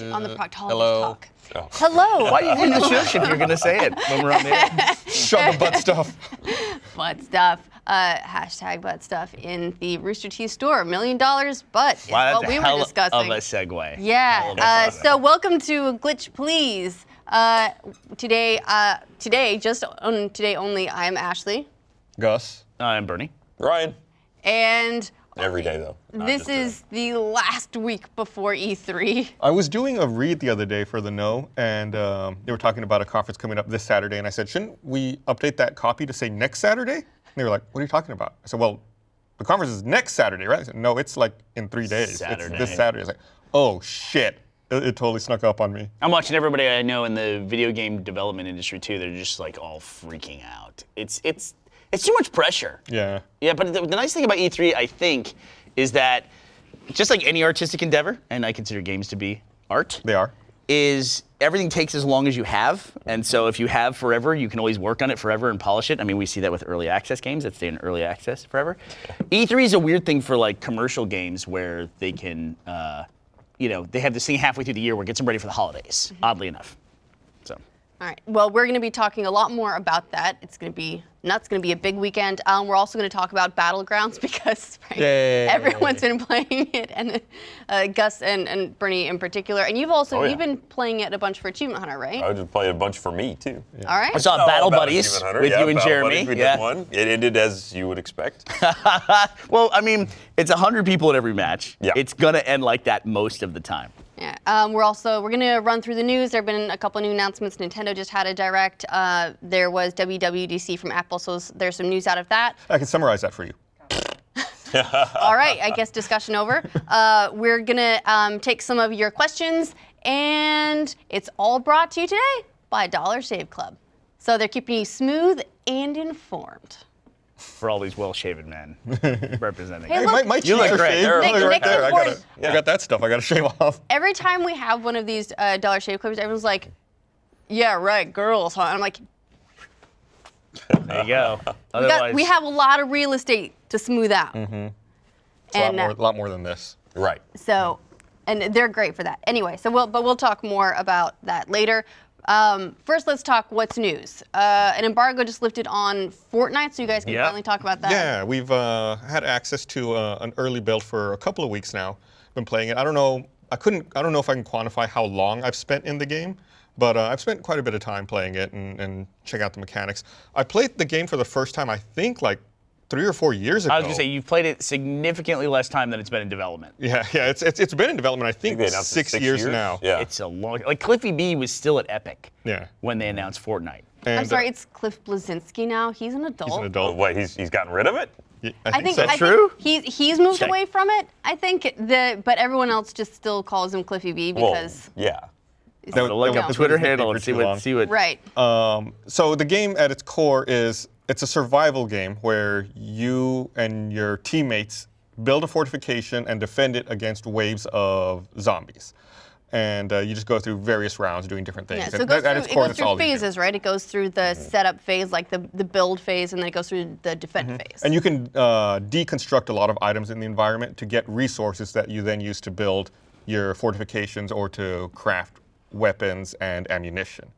on the proctologist hello. talk. Oh. Hello. Why are you doing the shush if you're gonna say it when we're on the air? Shove the butt stuff. butt stuff. Uh, hashtag butt stuff in the Rooster Teeth store. Million dollars butt is Wow, what that's we a were hell discussing. of a segue. Yeah. Hell of a Uh, so welcome to Glitch Please. Uh, today, uh, today, just on today only, I'm Ashley, Gus. I'm Bernie. Ryan. and Every day though. this just today. is the last week before E E3. I was doing a read the other day for the No, and um, they were talking about a conference coming up this Saturday, and I said, shouldn't we update that copy to say next Saturday? And they were like, what are you talking about? I said, well, the conference is next Saturday, right? I said, no, it's like in three days. Saturday. It's this Saturday. I was like, oh shit. It, it totally snuck up on me. I'm watching everybody I know in the video game development industry too. They're just like all freaking out. It's it's it's too much pressure. Yeah. Yeah, but the, the nice thing about E3, I think, is that just like any artistic endeavor, and I consider games to be art, They are. is everything takes as long as you have. And so if you have forever, you can always work on it forever and polish it. I mean, we see that with early access games that stay in early access forever. E3 is a weird thing for like commercial games where they can, uh, you know, they have this thing halfway through the year where it gets them ready for the holidays, oddly enough. So. All right. Well, we're going to be talking a lot more about that. It's going to be nuts. Going to be a big weekend. Um, we're also going to talk about battlegrounds because right, Yay. everyone's been playing it, and uh, Gus and, and Bernie in particular. And you've also Oh, yeah. you've been playing it a bunch for Achievement Hunter, right? I just played a bunch for me too. All right. I saw Oh, Battle Buddies Hunter. with Yeah, you and Battle Jeremy. Buddies, we yeah. did one. It ended as you would expect. Well, I mean, it's 100 people at every match. Yeah. It's going to end like that most of the time. Yeah. Um, we're also we're gonna run through the news. There have been a couple new announcements. Nintendo just had a direct. Uh, there was WWDC from Apple, so there's some news out of that. I can summarize that for you. All right, I guess discussion over. Uh, we're gonna um, take some of your questions, and it's all brought to you today by Dollar Shave Club. So they're keeping you smooth and informed. For all these well-shaven men representing. Hey, Hey, look, my, my You look great. shaved. They're- Look Nick- right Nick there. I got, Ford- I got that stuff. I got to shave off. Every time we have one of these uh, Dollar Shave Clubs, everyone's like, "Yeah, right, girls." Huh? And I'm like, There you go. we, got, Otherwise, we have a lot of real estate to smooth out. It's a lot And, uh, more, lot more than this. right. So, and they're great for that. Anyway, so we'll, but we'll talk more about that later. Um, first, let's talk what's news. Uh, an embargo just lifted on Fortnite, so you guys can Yeah. finally talk about that. Yeah, we've uh, had access to uh, an early build for a couple of weeks now. Been playing it. I don't know. I couldn't. I don't know if I can quantify how long I've spent in the game, but uh, I've spent quite a bit of time playing it and, and checking out the mechanics. I played the game for the first time. I think like three or four years ago. I was gonna say you've played it significantly less time than it's been in development. Yeah, yeah. It's it's, it's been in development. I think, They announced it six, years, now. Yeah. It's a long. Like Cliffy B was still at Epic Yeah. when they announced Fortnite. And, I'm sorry, uh, it's Cliff Bleszinski now. He's an adult. he's an adult. wait, he's he's gotten rid of it. Yeah, I think, so. I true? think he's he's moved Check. away from it. I think the but everyone else just still calls him Cliffy B Well, because yeah. That So was- look up was Twitter handle for and see too what long. see what. right. Um, so the game at its core is it's a survival game where you and your teammates build a fortification and defend it against waves of zombies. And uh, you just go through various rounds doing different things. Yeah, so it goes that- at through, its it core, goes through phases, right? It goes through the setup phase, like the, the build phase, and then it goes through the defend phase. Mm-hmm. And you can uh, deconstruct a lot of items in the environment to get resources that you then use to build your fortifications or to craft weapons and ammunition.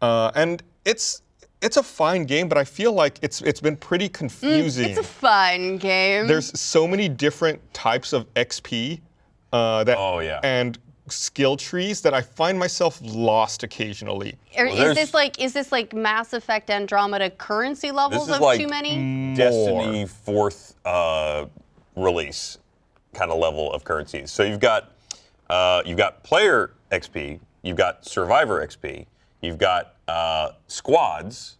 Uh, and it's it's a fine game, but I feel like it's it's been pretty confusing. Mm, it's a fun game. There's so many different types of XP uh, that Oh, yeah. and skill trees that I find myself lost occasionally. Or Well, is this like is this like Mass Effect Andromeda currency levels of like too many? Mm. Destiny fourth uh, release kind of level of currencies. So you've got uh, you've got player XP, you've got survivor XP, you've got uh, squads,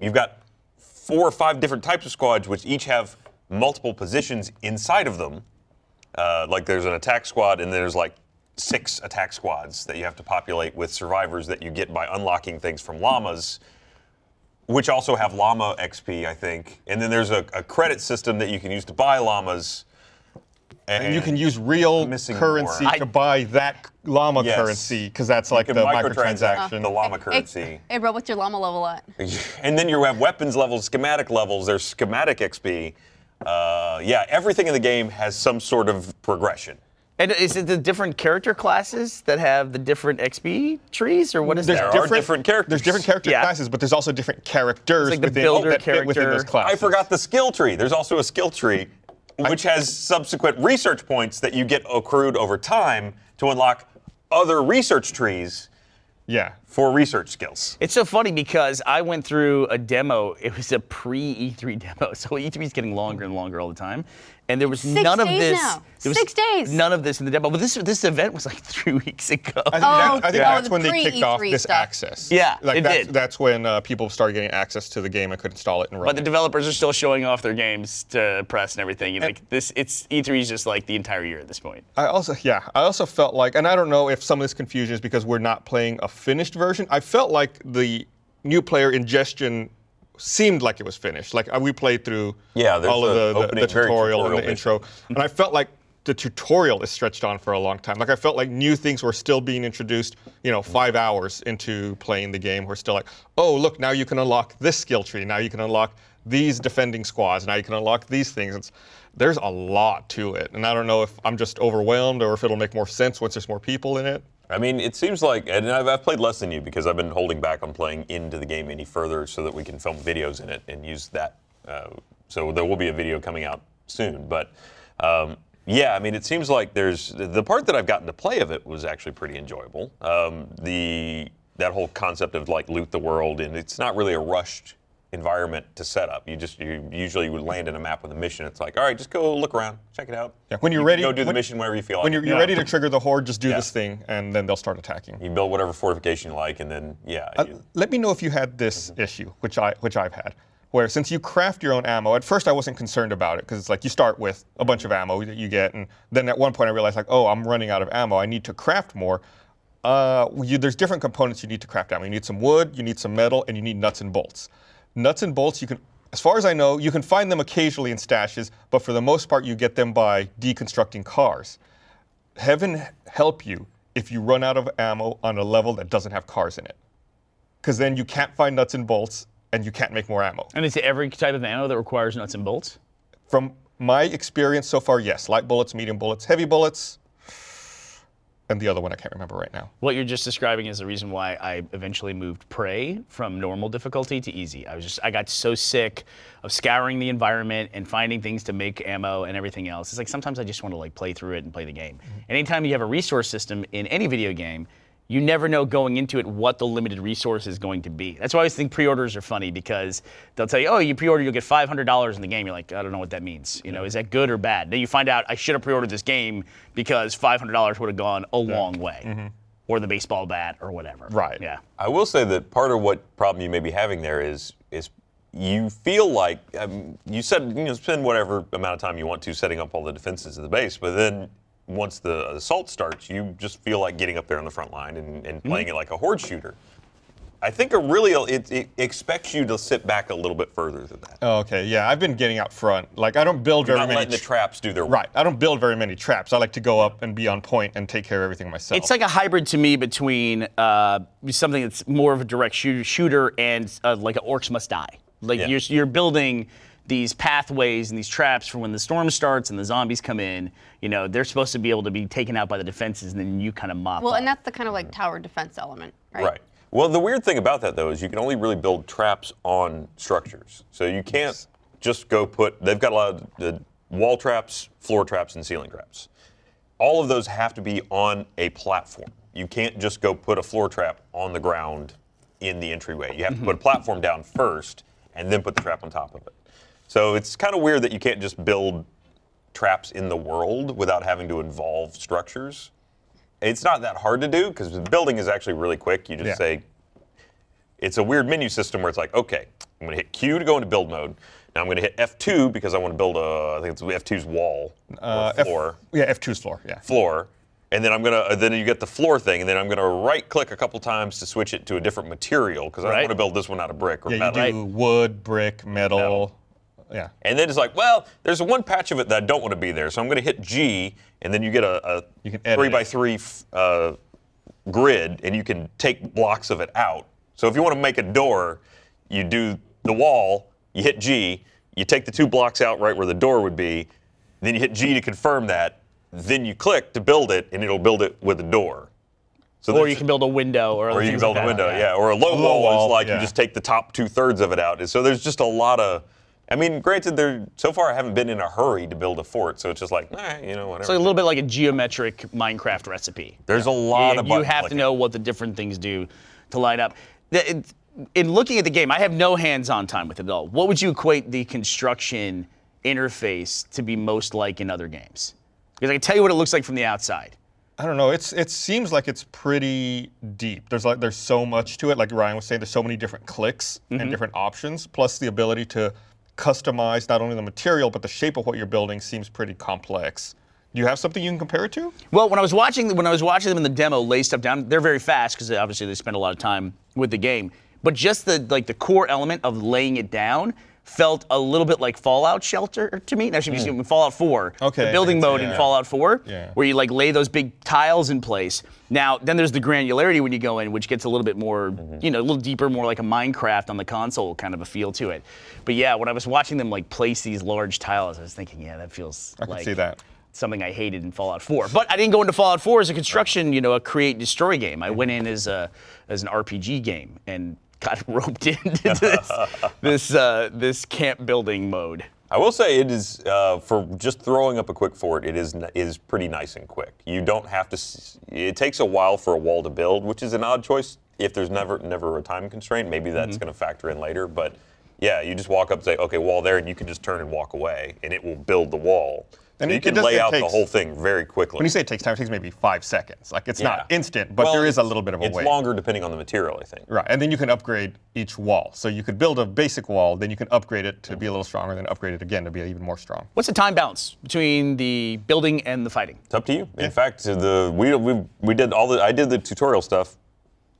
you've got four or five different types of squads, which each have multiple positions inside of them. Uh, like there's an attack squad, and there's like six attack squads that you have to populate with survivors that you get by unlocking things from llamas which also have llama XP, I think. And then there's a, a credit system that you can use to buy llamas. And you can use real currency more. to buy that llama Yes. currency because that's like the can microtransact microtransaction. the llama Hey, currency. hey, bro, what's your llama level at? And then you have weapons levels, schematic levels. There's schematic XP. Uh, yeah, everything in the game has some sort of progression. And is it the different character classes that have the different XP trees, or what is There's There are different characters. There's different character Yeah. classes, but there's also different characters like the within, builder that fit within those classes. I forgot the skill tree. There's also a skill tree, which has subsequent research points that you get accrued over time to unlock other research trees Yeah. for research skills. It's so funny because I went through a demo. It was a pre E3 demo, so E3 is getting longer and longer all the time, and there was Six none of days this. now. there was Six days. None of this in the demo. But this this event was like three weeks ago. I think, Oh, that, I think yeah. that's Oh, when they kicked off pre-E3 this stuff. access. Yeah, like it that's, did. that's when uh, people started getting access to the game and could install it and run it. But the it. developers are still showing off their games to press and everything. And like this, it's E3 is just like the entire year at this point. I also, yeah, I also felt like, and I don't know if some of this confusion is because we're not playing a finished version. I felt like the new player ingestion seemed like it was finished. Like uh, we played through Yeah, all of the, the, opening- the tutorial and the intro, and I felt like the tutorial is stretched on for a long time. Like I felt like new things were still being introduced. You know, five hours into playing the game, we're still like, oh look, now you can unlock this skill tree. Now you can unlock these defending squads. Now you can unlock these things. It's, there's a lot to it, and I don't know if I'm just overwhelmed or if it'll make more sense once there's more people in it. I mean, it seems like, and I've, I've played less than you because I've been holding back on playing into the game any further so that we can film videos in it and use that. Uh, so there will be a video coming out soon. But um, yeah, I mean, it seems like there's the part that I've gotten to play of it was actually pretty enjoyable. Um, the that whole concept of like loot the world, and it's not really a rushed environment to set up. You just you usually would land in a map with a mission. It's like, all right, just go look around, check it out. Yeah, when you're You ready- go do the when- mission wherever you feel like. When it. you're, you're Yeah. ready to trigger the horde, just do Yeah. this thing, and then they'll start attacking. You build whatever fortification you like, and then yeah. Uh, you- let me know if you had this issue, which I which I've had, where since you craft your own ammo, at first I wasn't concerned about it because it's like you start with a bunch of ammo that you get, and then at one point I realized like, oh, I'm running out of ammo. I need to craft more. Uh, you, there's different components you need to craft ammo. You need some wood, you need some metal, and you need nuts and bolts. Nuts and bolts, you can, as far as I know, you can find them occasionally in stashes, but for the most part, you get them by deconstructing cars heaven help you if you run out of ammo on a level that doesn't have cars in it. Because then you can't find nuts and bolts and you can't make more ammo. And is it every type of ammo that requires nuts and bolts? From my experience so far, yes. Light bullets, medium bullets, heavy bullets, and the other one I can't remember right now. What you're just describing is the reason why I eventually moved Prey from normal difficulty to easy. I was just I got so sick of scouring the environment and finding things to make ammo and everything else. It's like sometimes I just want to like play through it and play the game. Mm-hmm. Anytime you have a resource system in any video game, you never know going into it what the limited resource is going to be. That's why I always think pre-orders are funny because they'll tell you, "Oh, you pre-order, you'll get $500 in the game." You're like, "I don't know what that means. You know, is that good or bad?" Then you find out I should have pre-ordered this game because $500 would have gone a long way, or the baseball bat or whatever. Right. Yeah. I will say that part of what problem you may be having there is is you feel like um, you said you know spend whatever amount of time you want to setting up all the defenses of the base, but then once the assault starts, you just feel like getting up there on the front line and, and playing it like a horde shooter. I think it really it, it expects you to sit back a little bit further than that. Oh, okay, yeah, I've been getting out front. Like I don't build You're very not many. letting the tr- traps do their work. right, I don't build very many traps. I like to go up and be on point and take care of everything myself. It's like a hybrid to me between uh, something that's more of a direct shooter, shooter and uh, like an orcs must die. Like Yeah. you're, you're building these pathways and these traps for when the storm starts and the zombies come in. You know, they're supposed to be able to be taken out by the defenses, and then you kind of mop. Well, up. and that's the kind of like tower defense element, right? Right. Well, the weird thing about that though is you can only really build traps on structures. So you can't just go put. They've got a lot of the wall traps, floor traps, and ceiling traps. All of those have to be on a platform. You can't just go put a floor trap on the ground in the entryway. You have to mm-hmm. put a platform down first and then put the trap on top of it. So it's kind of weird that you can't just build traps in the world without having to involve structures. It's not that hard to do because the building is actually really quick. You just Yeah. say, it's a weird menu system where it's like, okay, I'm going to hit Q to go into build mode. Now I'm going to hit F2 because I want to build a, I think it's F2's wall uh, or F- floor. yeah, F2's floor. Yeah. floor. And then I'm gonna, uh, then you get the floor thing, and then I'm gonna right click a couple times to switch it to a different material because I want to build this one out of brick or Yeah, you metal. do wood, brick, metal. Metal. Yeah. And then it's like, well, there's one patch of it that I don't want to be there, so I'm going to hit G, and then you get a, a You can edit three by it. three f- uh, grid, and you can take blocks of it out. So if you want to make a door, you do the wall, you hit G, you take the two blocks out right where the door would be, then you hit G to confirm that, then you click to build it, and it'll build it with a door. So Or there's- you can build a window, or, or you can build a window, yeah. Or a low, low wall, wall, is like yeah. you just take the top two thirds of it out. So there's just a lot of. I mean, granted, there so far I haven't been in a hurry to build a fort, so it's just like, nah, you know, whatever. So a little bit like a geometric Minecraft recipe. There's a lot Yeah, of you button have to clicking. know what the different things do to line up. In looking at the game, I have no hands-on time with it at all. What would you equate the construction interface to be most like in other games? Because I can tell you what it looks like from the outside. I don't know. It's it seems like it's pretty deep. There's like there's so much to it. Like Ryan was saying, there's so many different clicks and mm-hmm. different options. Plus the ability to customize not only the material but the shape of what you're building seems pretty complex. Do you have something you can compare it to? Well, when I was watching when I was watching them in the demo lay stuff down, they're very fast because obviously they spend a lot of time with the game. But just the like the core element of laying it down felt a little bit like Fallout Shelter to me. Actually, you see in Fallout 4, Okay, the building can mode in. Fallout 4, Yeah. where you like lay those big tiles in place. Now, then there's the granularity when you go in, which gets a little bit more, mm-hmm. you know, a little deeper, more like a Minecraft on the console kind of a feel to it. But yeah, when I was watching them like place these large tiles, I was thinking, yeah, that feels I can like see that. something I hated in Fallout 4. But I didn't go into Fallout 4 as a construction, you know, a create destroy game. I mm-hmm. went in as a as an RPG game and got roped into this this uh, this camp building mode. I will say it is uh, for just throwing up a quick fort. It is is pretty nice and quick. You don't have to. s- It takes a while for a wall to build, which is an odd choice. If there's never never a time constraint, maybe that's going to factor in later. But yeah, you just walk up and say, okay, wall there, and you can just turn and walk away, and it will build the wall. And you it can does- lay it out the whole thing very quickly. When you say it takes time, it takes maybe five seconds. Like it's not instant, but Well, there is a little bit of a It's wait. longer depending on the material, I think. Right, and then you can upgrade each wall. So you could build a basic wall, then you can upgrade it to be a little stronger, then upgrade it again to be even more strong. What's the time balance between the building and the fighting? It's up to you. In fact, the we, we we did all the I did the tutorial stuff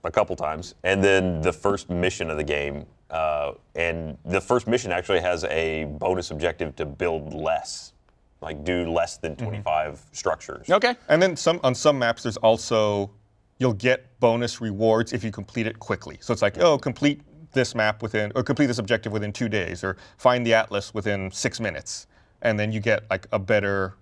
a couple times, and then the first mission of the game, uh, and the first mission actually has a bonus objective to build less, like do less than mm-hmm. 25 structures. Okay. And then some on some maps, there's also you'll get bonus rewards if you complete it quickly. So it's like, oh, complete this map within, or complete this objective within two days, or find the atlas within six minutes, and then you get like a better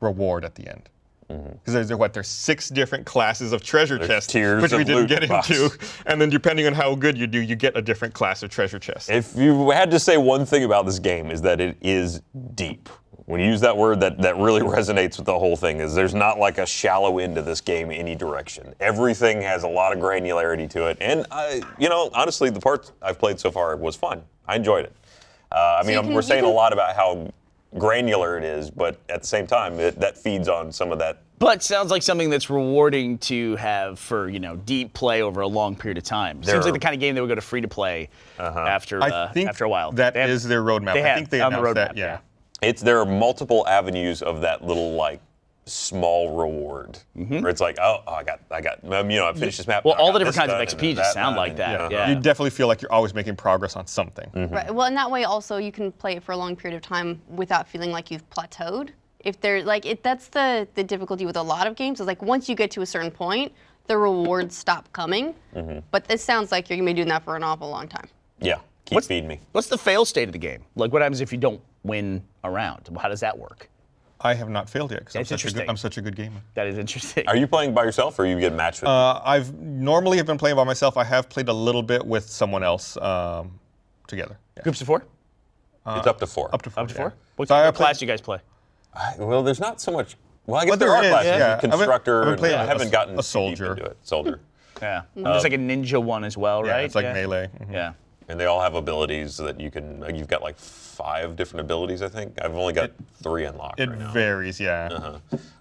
reward at the end. Mm-hmm. Because there's what there's six different classes of treasure chests, tiers which we didn't get boxes. into, and then depending on how good you do, you get a different class of treasure chest. If you had to say one thing about this game is that it is deep. When you use that word, that, that really resonates with the whole thing. Is there's not like a shallow end to this game any direction. Everything has a lot of granularity to it, and I, you know, honestly, the parts I've played so far was fun. I enjoyed it. Uh, I mean, can- we're you saying a lot about how granular it is, but at the same time, it, that feeds on some of that. But sounds like something that's rewarding to have for you know deep play over a long period of time. There Seems like the kind of game that would go to free to play after I uh, think after a while. that have- is their roadmap. They I think they on the announced that. roadmap, Yeah. It's there are multiple avenues of that little like small reward where it's like, oh, oh, I got, I got, um, you know, I finished this map. Mm-hmm. Well, all the different kinds of XP just that sound done, like that, yeah. yeah. You definitely feel like you're always making progress on something. Right. Well, in that way, also you can play it for a long period of time without feeling like you've plateaued. If there, like, it, that's the the difficulty with a lot of games. Is like once you get to a certain point, the rewards stop coming. But this sounds like you're gonna be doing that for an awful long time. Yeah, keep What's- feeding me. What's the fail state of the game? Like, what happens if you don't win a round? How does that work? I have not failed yet because I'm, That's such a good- interesting. I'm such a good gamer. That is interesting. Are you playing by yourself or you get matched with? Uh, I've normally have been playing by myself. I have played a little bit with someone else um, together. Yeah. Groups of four? it's up to four. Up to four. Up to yeah. four? What, So I what played- class do you guys play? I- well, there's not so much. Well, I guess Well, there, there are is, classes. yeah. I've been- Constructor. I've been and playing I a- haven't gotten a too deep soldier. into it. Soldier. Yeah. There's like a ninja one as well, Yeah, right? it's like melee. Mhm. Yeah. And they all have abilities that you can. You've got like five different abilities, I think. I've only got three unlocked It right varies, yeah.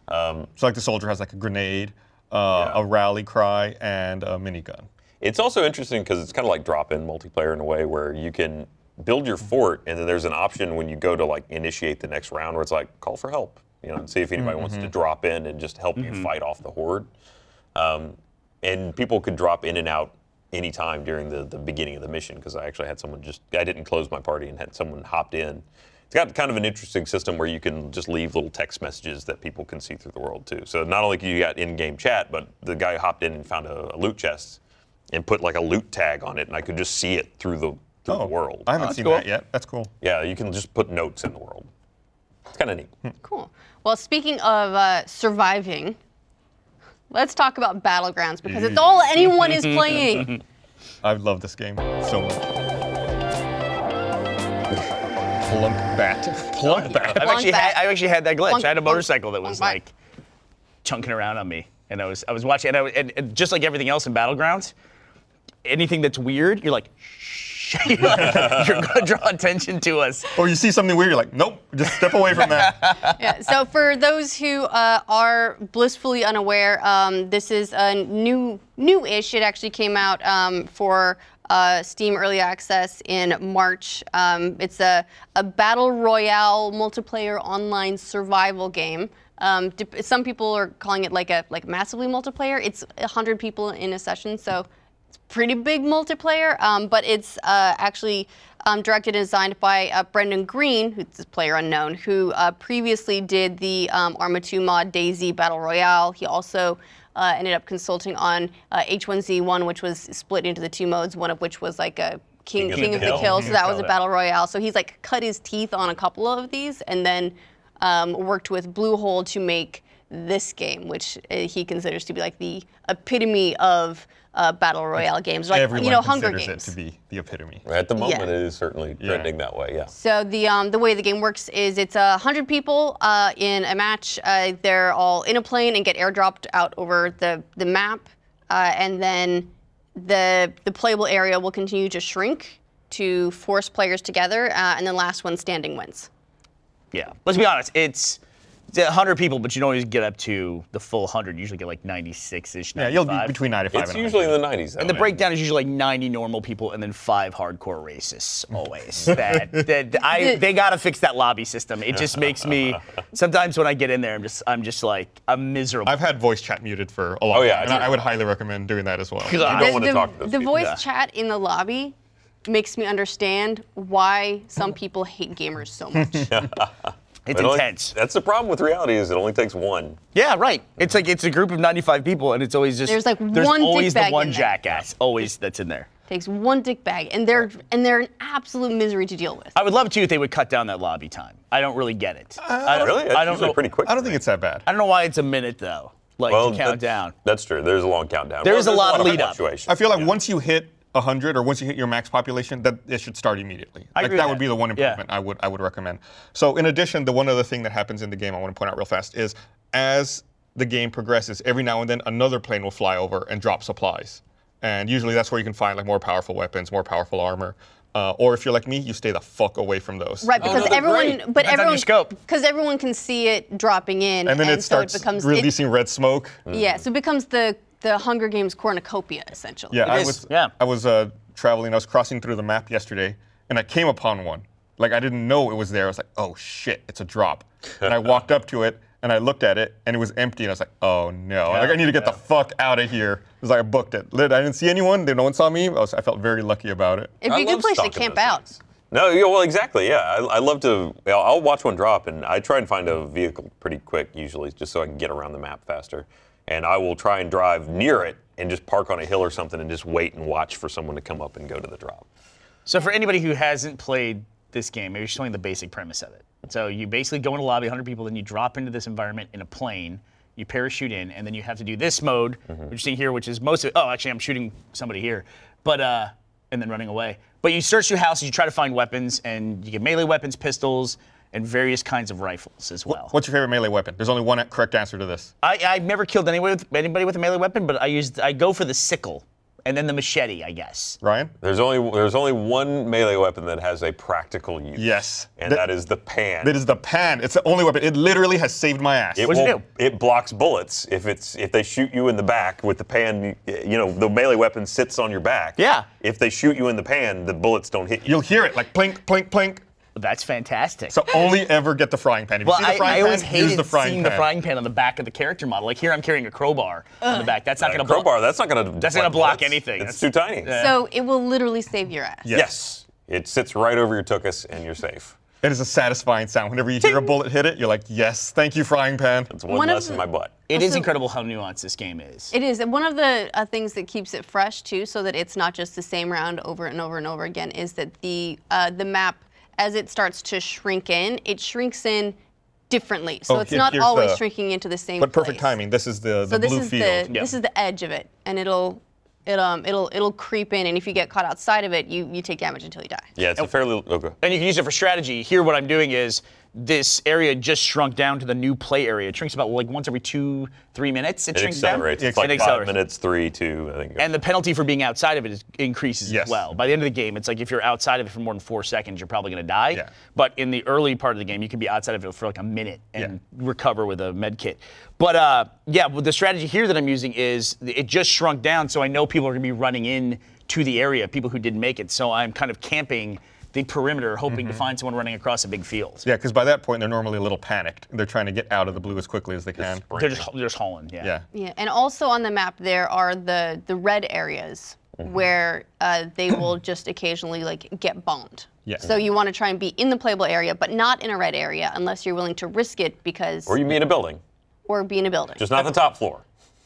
Um, so like the soldier has like a grenade, uh, Yeah. a rally cry, and a minigun. It's also interesting because it's kind of like drop-in multiplayer in a way where you can build your fort, and then there's an option when you go to like initiate the next round where it's like call for help, you know, and see if anybody wants to drop in and just help you fight off the horde. Um, and people could drop in and out anytime during the, the beginning of the mission because I actually had someone just I didn't close my party and had someone hopped in. It's got kind of an interesting system where you can just leave little text messages that people can see through the world too. So not only can you got in-game chat, but the guy hopped in and found a, a loot chest and put like a loot tag on it, and I could just see it through the through the world. Oh, I haven't that's seen cool. that yet. That's cool. yeah, you can just put notes in the world. It's kind of neat. Cool. Well, speaking of uh, surviving, let's talk about Battlegrounds because it's all anyone is playing. I love this game so much. Plunk bat. Plunk bat. I've Long actually, back. had, I actually had that glitch. Long- I had a motorcycle that was long back. like chunking around on me, and I was I was watching, and, I, was- and, and just like everything else in Battlegrounds, anything that's weird, you're like, shh. You're, you're gonna draw attention to us. Or you see something weird, you're like, nope, just step away from that. yeah, so for those who uh, are blissfully unaware, um, this is a new new-ish. It actually came out um, for uh, Steam Early Access in March. Um, it's a, a battle royale multiplayer online survival game. Um, dep- some people are calling it like a like massively multiplayer. It's 100 people in a session, so it's pretty big multiplayer, um, but it's uh, actually um, directed and designed by uh, Brendan Greene, who's a player unknown, who uh, previously did the um, Arma 2 mod DayZ Battle Royale. He also uh, ended up consulting on uh, H1Z1, which was split into the two modes, one of which was like a King, King of King the of the Kill. Kill, so that was a battle royale. So he's like cut his teeth on a couple of these, and then um, worked with Bluehole to make this game, which uh, he considers to be like the epitome of uh, battle royale games, like Everyone you know Hunger considers Games. it to be the epitome. At the moment, Yeah. it is certainly trending that way. Yeah. So the um, the way the game works is it's a hundred people uh, in a match. Uh, they're all in a plane and get airdropped out over the the map, uh, and then the the playable area will continue to shrink to force players together, uh, and then last one standing wins. Yeah. Let's be honest. It's, it's 100 people, but you don't always get up to the full 100. You usually get like 96-ish, Yeah, you'll be between 95 It's and usually in the 90s. Though, And the man. breakdown is usually like 90 normal people and then five hardcore racists always. that, that I they gotta fix that lobby system. It just makes me sometimes when I get in there, I'm just I'm just like I'm miserable. I've had voice chat muted for a long Oh, yeah, time, and I, I would highly recommend doing that as well. You don't the, want to talk to those the people. voice Yeah. chat in the lobby makes me understand why some people hate gamers so much. It's It only- intense. That's the problem with reality is it only takes one. Yeah, right. It's like it's a group of 95 people and it's always just There's, like, there's one always the one in there. jackass always that's in there. Takes one dick bag, and they're and they're an absolute misery to deal with. I would love to if they would cut down that lobby time. I don't really get it. Uh, I don't, Really? That's I don't know. pretty quick. I don't think it's that bad. I don't know why it's a minute though. Like well, to count that's, down. That's true. There's a long countdown. There Well, is a there's lot of lead up. I feel like Yeah. once you hit 100 or once you hit your max population, that it should start immediately. I like agree that with would be the one Yeah. improvement I would I would recommend. So in addition, the one other thing that happens in the game I want to point out real fast is as the game progresses, every now and then another plane will fly over and drop supplies. And usually that's where you can find like more powerful weapons, more powerful armor. Uh, or if you're like me, you stay the fuck away from those. Right, because no, everyone, great. but Depends everyone, because everyone can see it dropping in, And then it so starts it becomes it- releasing red smoke. yeah, so it becomes the the Hunger Games cornucopia essentially. Yeah, I is, was yeah. I was uh, traveling. I was crossing through the map yesterday, and I came upon one. Like I didn't know it was there. I was like, "Oh shit, it's a drop." And I walked up to it, and I looked at it, and it was empty. And I was like, "Oh no! like I need to get the fuck out of here." It was like I booked it. Lit- I didn't see anyone. No one saw me. I, was, I felt very lucky about it. It'd be a good place to camp out. things. No, yeah, well, exactly. Yeah, I, I love to. I'll, I'll watch one drop, and I try and find a vehicle pretty quick, usually, just so I can get around the map faster. And I will try and drive near it and just park on a hill or something and just wait and watch for someone to come up and go to the drop. So for anybody who hasn't played this game, maybe just showing the basic premise of it. So you basically go in a lobby, 100 people, then you drop into this environment in a plane, you parachute in, and then you have to do this mode, Mm-hmm. which you see here, which is most of it. Oh, actually, I'm shooting somebody here, but uh, and then running away. But you search through houses, you try to find weapons, and you get melee weapons, pistols, and various kinds of rifles as well. What's your favorite melee weapon? There's only one correct answer to this. I, I've never killed anybody with, anybody with a melee weapon, but I used I go for the sickle, and then the machete, I guess. Ryan? There's only there's only one melee weapon that has a practical use. Yes. and That- that is the pan. That is the pan. It's the only weapon. It literally has saved my ass. It What's it do? It blocks bullets if it's if they shoot you in the back with the pan. You know the melee weapon sits on your back. Yeah. If they shoot you in the pan, the bullets don't hit you. You'll hear it like plink, plink, plink. That's fantastic. So only ever get the frying pan. If Well, you see I, the frying I always pan, use hated the frying seeing pan. the frying pan on the back of the character model. Like here, I'm carrying a crowbar on the back. That's not Uh, going to crowbar. That's not going to. That's not gonna block anything. It's That's- too tiny. So it will literally save your ass. Yes. Yes. It sits right over your tuchus and you're safe. It is a satisfying sound. Whenever you hear a bullet hit it, you're like, yes, thank you, frying pan. It's one, One of less in my butt. It is Also- incredible how nuanced this game is. It is. And one of the uh, things that keeps it fresh too, so that it's not just the same round over and over and over again, is that the uh, the map, as it starts to shrink in, it shrinks in differently. So Oh, it's here- not always the- shrinking into the same But perfect place. timing. This is the, So the this blue is field. the this is the edge of it, and it'll it um it'll it'll creep in, and if you get caught outside of it, you you take damage until you die. Yeah, it's a fairly. Okay. And you can use it for strategy. Here, what I'm doing is this area just shrunk down to the new play area. It shrinks about like once every two, three minutes. It, It shrinks accelerates. down. It's like It five accelerates. minutes, three, two, I think. And the penalty for being outside of it is, increases Yes. as well. By the end of the game, it's like if you're outside of it for more than four seconds, you're probably going to die. Yeah. But in the early part of the game, you can be outside of it for like a minute and recover with a med kit. But uh, yeah, well, the strategy here that I'm using is it just shrunk down, so I know people are going to be running in to the area, people who didn't make it. So I'm kind of camping the perimeter, hoping to find someone running across a big field. Yeah, because by that point they're normally a little panicked. They're trying to get out of the blue as quickly as they can. They're just, they're just hauling. Yeah. Yeah. Yeah, and also on the map there are the the red areas Mm-hmm. where uh, they will just occasionally like get bombed. Yeah. So you want to try and be in the playable area, but not in a red area unless you're willing to risk it because or you mean a building, or be in a building. just not the top floor.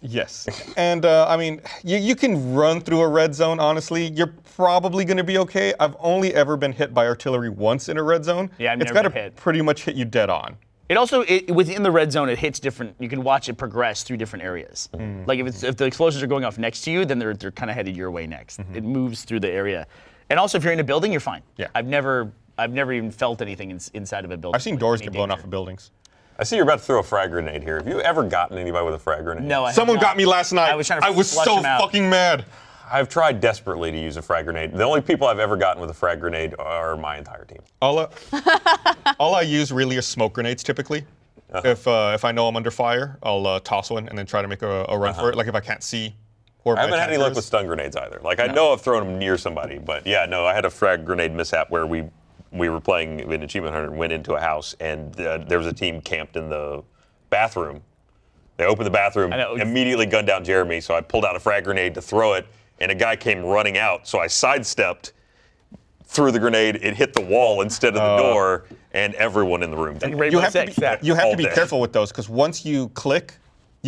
Yes. And uh, I mean, you, you can run through a red zone, honestly. You're probably going to be okay. I've only ever been hit by artillery once in a red zone. Yeah, I've It's never got to hit. pretty much hit you dead on. It also it, within the red zone, it hits different. You can watch it progress through different areas. Mm-hmm. Like if it's if the explosions are going off next to you, then they're they're kind of headed your way next. It moves through the area, and also if you're in a building, you're fine. Mm-hmm. Yeah. I've never I've never even felt anything in, inside of a building. I've seen like doors get blown danger. off of buildings. I see you're about to throw a frag grenade here. Have you ever gotten anybody with a frag grenade? No, I have Someone not. got me last night. I was trying to I was flush so them out. fucking mad. I've tried desperately to use a frag grenade. The only people I've ever gotten with a frag grenade are my entire team. All I, all I use really is smoke grenades typically. If uh, if I know I'm under fire, I'll uh, toss one and then try to make a, a run for it. Like if I can't see. Where I haven't had any luck with stun grenades either. Like I know I've thrown them near somebody, but yeah, no, I had a frag grenade mishap where we we were playing in Achievement Hunter and went into a house and uh, there was a team camped in the bathroom. They opened the bathroom, I know. immediately gunned down Jeremy, so I pulled out a frag grenade to throw it, and a guy came running out, so I sidestepped, threw the grenade, it hit the wall instead of the Oh. door, and everyone in the room. died. Rainbow You have to be, you have to be careful with those because once you click, you,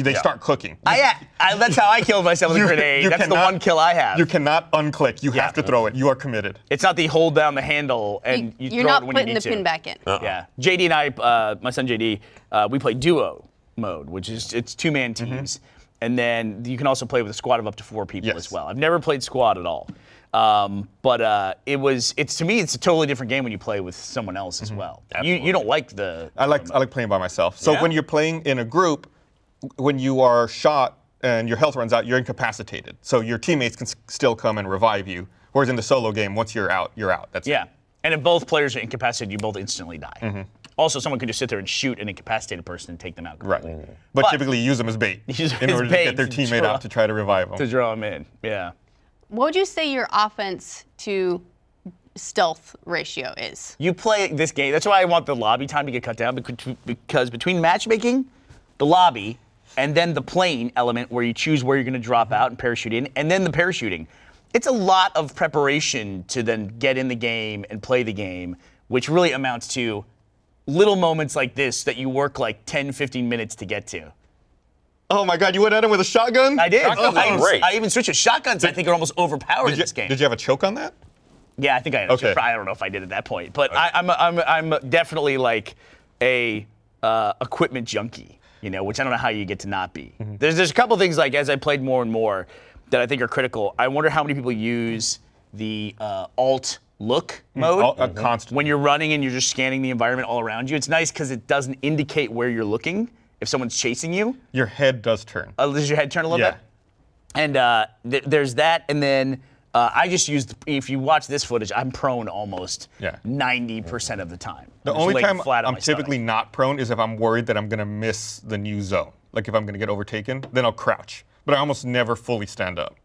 they Yeah. start cooking. I, I, that's how I killed myself with a grenade. you That's the one kill I have. You cannot unclick. You have to throw it. You are committed. it's not the hold down the handle and you, you, are throw not it when putting you the need to. pin back in. Yeah, JD and I, uh, my son JD, uh, we play duo mode, which is it's two man teams, and then you can also play with a squad of up to four people Yes. as well. I've never played squad at all, um, but uh, it was it's to me it's a totally different game when you play with someone else as well. You you don't like the I like I like playing by myself. So Yeah? when you're playing in a group, when you are shot and your health runs out, you're incapacitated. So your teammates can s- still come and revive you. Whereas in the solo game, once you're out, you're out. That's yeah, and if both players are incapacitated, you both instantly die. Mm-hmm. Also, someone can just sit there and shoot an incapacitated person and take them out. right. completely. But, But- typically, you use them as bait in as order to get their teammate draw- out to try to revive them. To draw them in, yeah. What would you say your offense to stealth ratio is? You play this game. That's why I want the lobby time to get cut down because, because between matchmaking, the lobby, and then the plane element where you choose where you're going to drop out and parachute in, and then the parachuting, it's a lot of preparation to then get in the game and play the game, which really amounts to little moments like this that you work like 10, 15 minutes to get to. Oh my God! You went at him with a shotgun. I did. Shotguns I, even, great. I even switched to shotguns. I think are almost overpowered in Did you, this game. did you have a choke on that? Yeah, I think I. Did. Okay. I don't know if I did at that point, but I, I'm, I'm I'm definitely like a uh, equipment junkie, you know, which I don't know how you get to not be. Mm-hmm. There's there's a couple things like as I played more and more that I think are critical. I wonder how many people use the uh, alt look mode All- a constant. when you're running and you're just scanning the environment all around you. It's nice because it doesn't indicate where you're looking if someone's chasing you. Your head does turn. Uh, does your head turn a little Yeah. bit? And uh, th- there's that, and then uh, I just used. If you watch this footage, I'm prone almost Yeah. 90% of the time. The I'm only time flat I'm my stomach. typically not prone is if I'm worried that I'm gonna miss the new zone. Like if I'm gonna get overtaken, then I'll crouch. But I almost never fully stand up.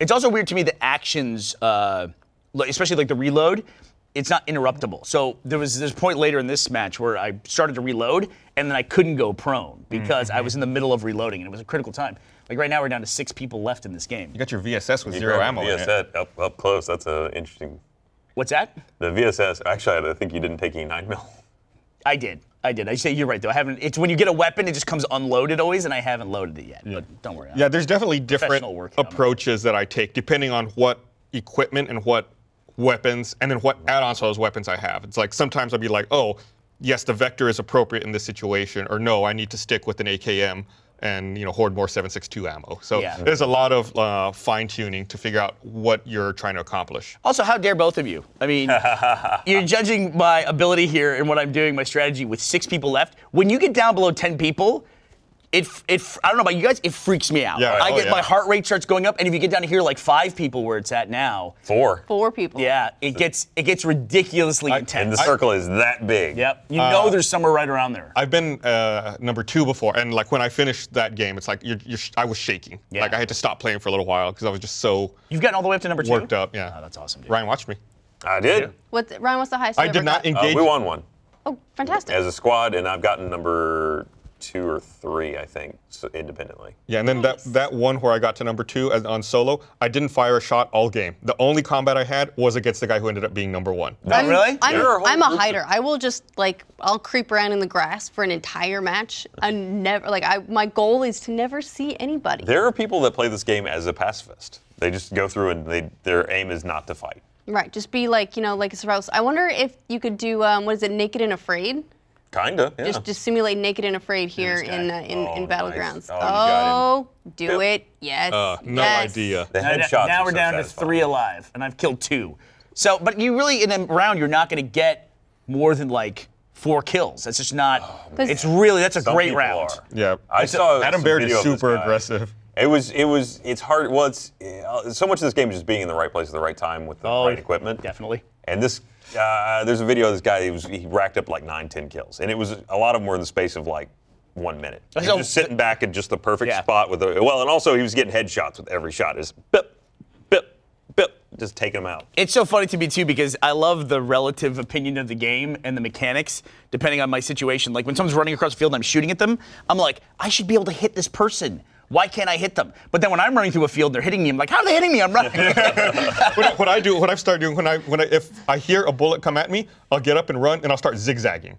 It's also weird to me that actions, uh, especially like the reload, it's not interruptible. So there was this point later in this match where I started to reload and then I couldn't go prone because I was in the middle of reloading and it was a critical time. Like right now we're down to six people left in this game. You got your VSS with You zero grab ammo in it. VSS up up close. That's an interesting. What's that? The VSS. Actually, I think you didn't take any nine mil. I did. I did. I say you're right though. I haven't. It's when you get a weapon, it just comes unloaded always, and I haven't loaded it yet. But don't worry. Yeah, there's definitely different Professional work on it. approaches that I take depending on what equipment and what weapons, and then what add-ons to those weapons I have. It's like sometimes I'll be like, oh, yes, the vector is appropriate in this situation, or no, I need to stick with an AKM and you know hoard more 7.62 ammo. So Yeah. there's a lot of uh, fine tuning to figure out what you're trying to accomplish. Also, how dare both of you? I mean, you're judging my ability here and what I'm doing, my strategy with six people left. When you get down below 10 people, it, it, I don't know about you guys, it freaks me out. Yeah, I oh, get yeah. my heart rate starts going up, and if you get down to here like five people where it's at now, Four. Four people. yeah, it gets it gets ridiculously And intense. And the circle is that big. yep, you know there's somewhere right around there. I've been uh, number two before, and like when I finished that game, it's like you're, you're sh- I was shaking. Yeah. Like I had to stop playing for a little while because I was just so You've gotten all the way up to number two. worked up. Yeah. Oh, that's awesome, dude. Ryan watched me. I did. What Ryan? What's the highest? I did ever not got? Uh, engage. we won one Oh, fantastic. as a squad, and I've gotten number two or three, I think, so independently. Yeah, and then that that one where I got to number two as, on solo, I didn't fire a shot all game. The only combat I had was against the guy who ended up being number one. Oh, really? I'm, There are whole I'm a hider. I will just like I'll creep around in the grass for an entire match. I never like I my goal is to never see anybody. There are people that play this game as a pacifist. They just go through and they their aim is not to fight. Right. Just be like you know like a survival. I wonder if you could do um, what is it, Naked and Afraid? Kinda. Yeah. Just just simulate Naked and Afraid here this in uh, in, Oh, in nice. battlegrounds. Oh, you got him. do it. Yes. Uh, no yes. idea. the Now, headshots now are we're so down to satisfying. three alive, and I've killed two. So, but you really in a round, you're not going to get more than like four kills. That's just not. it's really that's a Some great people round. are. Yeah. I saw Adam some Baird video is of this super guy. aggressive. It was it was it's hard. Well, it's uh, so much of this game is just being in the right place at the right time with the Oh, right equipment. Definitely. And this, uh, there's a video of this guy. He was he racked up like nine, ten kills, and it was a lot of them were in the space of like one minute. He was So- just sitting back in just the perfect Yeah. spot with the well, and also he was getting headshots with every shot. Just bip, bip, bip, just taking them out. It's so funny to me too because I love the relative opinion of the game and the mechanics depending on my situation. Like when someone's running across the field and I'm shooting at them, I'm like, I should be able to hit this person. Why can't I hit them? But then when I'm running through a field they're hitting me, I'm like, how are they hitting me? I'm running. what, I- what I do, what I've started doing, when I, when I, if I hear a bullet come at me, I'll get up and run, and I'll start zigzagging.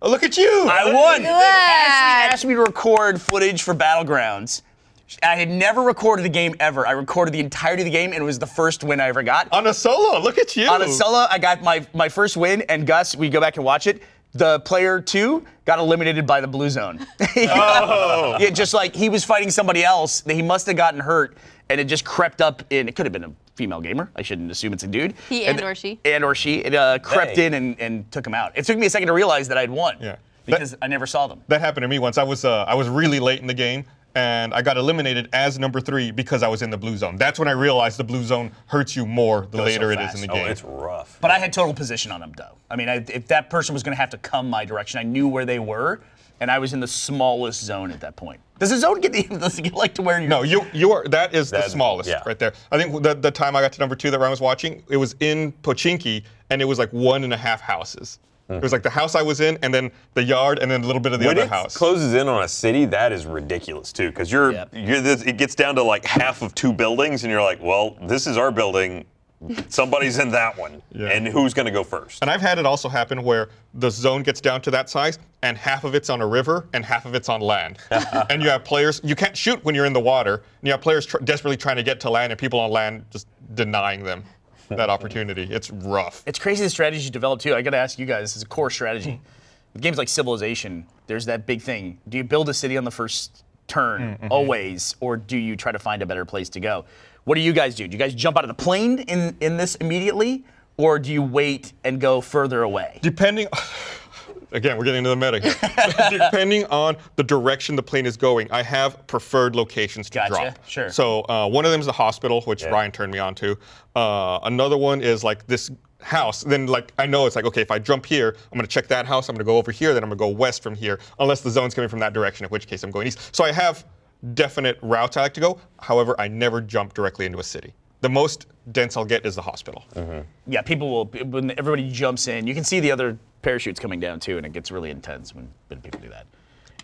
Oh, look at you! I won. that. Ashley asked me to record footage for Battlegrounds. I had never recorded a game ever. I recorded the entirety of the game, and it was the first win I ever got. On a solo, look at you! On a solo, I got my, my first win, and Gus, we go back and watch it. The player two got eliminated by the blue zone. Oh. yeah, just like he was fighting somebody else, that he must have gotten hurt, and it just crept up in. It could have been a female gamer. I shouldn't assume it's a dude. He and or she. And or she. It uh, crept They. in and, and took him out. It took me a second to realize that I'd won. Yeah. Because I never saw them. That happened to me once. I was uh, I was really late in the game, and I got eliminated as number three because I was in the blue zone. That's when I realized the blue zone hurts you more the so later it fast. is in the game. Oh, game. it's rough. But I had total position on them, though. I mean, I, if that person was going to have to come my direction, I knew where they were, and I was in the smallest zone at that point. Does the zone get does it get like to where you? No, you you are that is the smallest yeah. right there. I think the, the time I got to number two that Ryan was watching, it was in Pochinki, and it was like one and a half houses. It was like the house I was in, and then the yard, and then a little bit of the When other it house. closes in on a city, that is ridiculous too, because you're, Yep. you're this, it gets down to like half of two buildings, and you're like, well, this is our building. Somebody's in that one, Yeah. and who's going to go first? And I've had it also happen where the zone gets down to that size, and half of it's on a river, and half of it's on land. and you have players, you can't shoot when you're in the water, and you have players tr- desperately trying to get to land, and people on land just denying them that opportunity. It's rough. It's crazy the strategies you develop too. I got to ask you guys, this is a core strategy. With games like Civilization, there's that big thing. Do you build a city on the first turn mm-hmm. always, or do you try to find a better place to go? What do you guys do? Do you guys jump out of the plane in in this immediately, or do you wait and go further away? Depending, again, we're getting into the meta here. Depending on the direction the plane is going, I have preferred locations to Gotcha, drop. sure. So uh, one of them is the hospital, which Ryan turned me on to. Uh, another one is like this house. Then like I know it's like okay, if I jump here, I'm gonna check that house. I'm gonna go over here. Then I'm gonna go west from here, unless the zone's coming from that direction. In which case, I'm going east. So I have definite routes I like to go. However, I never jump directly into a city. The most dense I'll get is the hospital. Mm-hmm. Yeah, people will when everybody jumps in. You can see the other parachutes coming down too, and it gets really intense when, when people do that.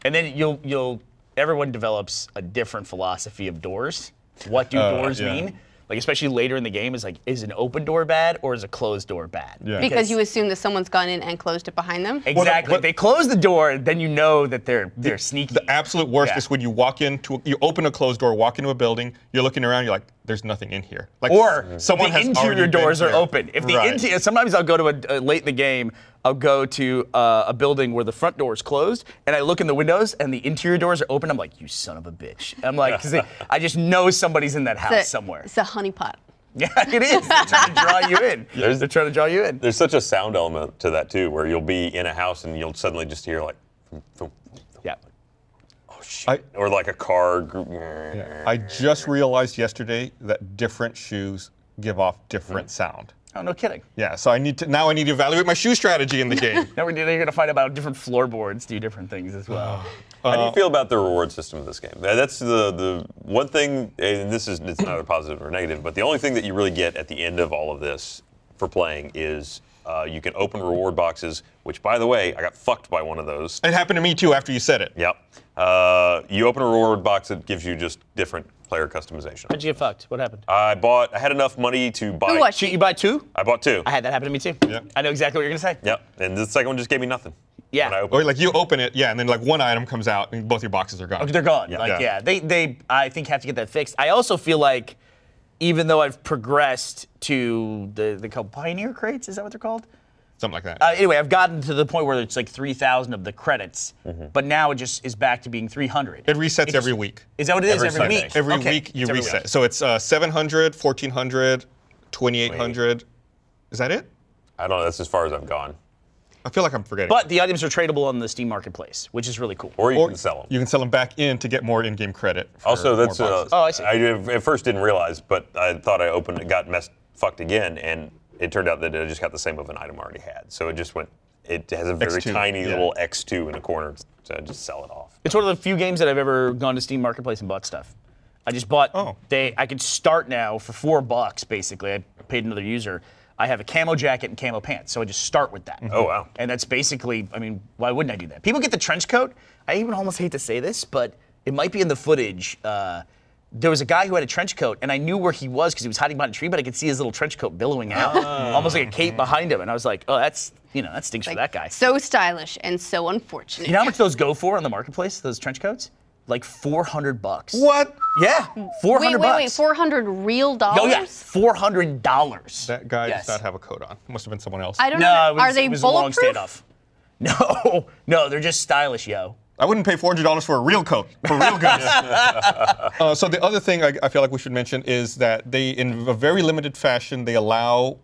And then you'll you'll everyone develops a different philosophy of doors. What do uh, doors yeah. mean? Like especially later in the game, is like is an open door bad or is a closed door bad? Yeah. Because you assume that someone's gone in and closed it behind them. Exactly. what- if they close the door, then you know that they're they're sneaky. The absolute worst Yeah. is when you walk into, you open a closed door, walk into a building, you're looking around, you're like, there's nothing in here. Like or someone the has interior doors are here. open. If the Right. interior, sometimes I'll go to a, uh, late in the game, I'll go to uh, a building where the front door is closed, and I look in the windows, and the interior doors are open. I'm like, you son of a bitch. I'm like, because I just know somebody's in that house It's a- somewhere. It's a honeypot. Yeah, it is. They're trying to draw you in. There's- They're trying to draw you in. There's such a sound element to that too, where you'll be in a house and you'll suddenly just hear like, thump, thump, Yeah. I, or like a car. gr- I just realized yesterday that different shoes give off different sound. Oh, no kidding. Yeah, so I need to now I need to evaluate my shoe strategy in the game. Now we're, you're gonna find out about different floorboards do different things as well. How do you uh, feel about the reward system of this game? That's the the one thing, and this is it's not a positive or negative, but the only thing that you really get at the end of all of this for playing is uh, you can open reward boxes. Which, by the way, I got fucked by one of those. it happened to me too after you said it. Yep. Uh, you open a reward box that gives you just different player customization. How'd you get fucked? What happened? I bought. I had enough money to buy. Who was Shoot, you buy two? I bought two. I had that happen to me too. Yep. I know exactly what you're gonna say. Yep. And the second one just gave me nothing. Yeah. When I Or like you open it, yeah, and then like one item comes out and both your boxes are gone. They're gone. Yeah. Like, Yeah. yeah. They, they, I think, have to get that fixed. I also feel like, even though I've progressed to the, the called Pioneer crates, is that what they're called? Something like that. Uh, anyway, I've gotten to the point where it's like 3,000 of the credits, but now it just is back to being 300. it resets It's- every week. Is that what it is? Every Every, Sunday. week? Every Okay. week you It's every reset. week. So it's uh, 700, 1400, 2800. Is that it? I don't know. That's as far as I've gone. I feel like I'm forgetting. But the items are tradable on the Steam Marketplace, which is really cool. Or you Or can sell them. You can sell them back in to get more in-game credit. for Also, more that's uh, boxes. Oh, I see. I at first didn't realize, but I thought I opened it, got messed, fucked again, and it turned out that I just got the same of an item I already had. So it just went. It has a very X2, tiny yeah. little X2 in the corner, so I just sell it off. It's one of the few games that I've ever gone to Steam Marketplace and bought stuff. I just bought. Oh. They. I could start now for four bucks. Basically, I paid another user. I have a camo jacket and camo pants, so I just start with that. Oh wow! And that's basically. I mean, why wouldn't I do that? People get the trench coat. I even almost hate to say this, but it might be in the footage. Uh, there was a guy who had a trench coat, and I knew where he was because he was hiding behind a tree, but I could see his little trench coat billowing out, almost like a cape behind him. And I was like, oh, that's you know, that stinks for that guy. So stylish and so unfortunate. You know how much those go for on the marketplace? Those trench coats, like four hundred bucks. what? Yeah, four wait, wait, bucks. wait, 400 real dollars? Oh yeah, four hundred dollars. That guy Yes. does not have a coat on. Must have been someone else. I don't No, know. it was, Are they it was a long bulletproof? standoff. No, no, they're just stylish, yo. I wouldn't pay $400 for a real coat, for real guns. uh, so the other thing I, I feel like we should mention is that they, in a very limited fashion, they allow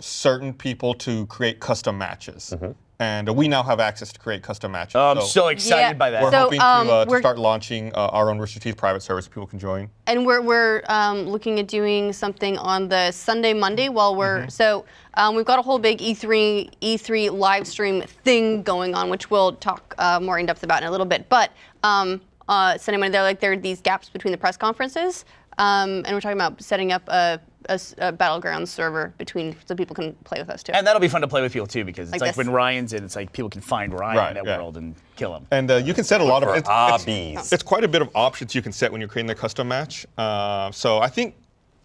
certain people to create custom matches. And uh, we now have access to create custom matches. Oh, I'm so excited Yeah. by that. we're So, hoping um, to, uh, we're- start launching uh, our own Rooster Teeth private service people can join. and we're, we're um, looking at doing something on the Sunday Monday while we're so um, we've got a whole big E E3 E3 live stream thing going on, which we'll talk uh, more in depth about in a little bit. But um, uh, Sunday Monday, they're like there are these gaps between the press conferences, um, and we're talking about setting up a, a s- a battleground server between so people can play with us too. and that'll be fun to play with people too, because it's Like like, this. when Ryan's in, it's like people can find Ryan Right, in that yeah. world and kill him. And uh, you can set a lot of for it's, hobbies. it's, it's quite a bit of options you can set when you're creating the custom match. Uh, so I think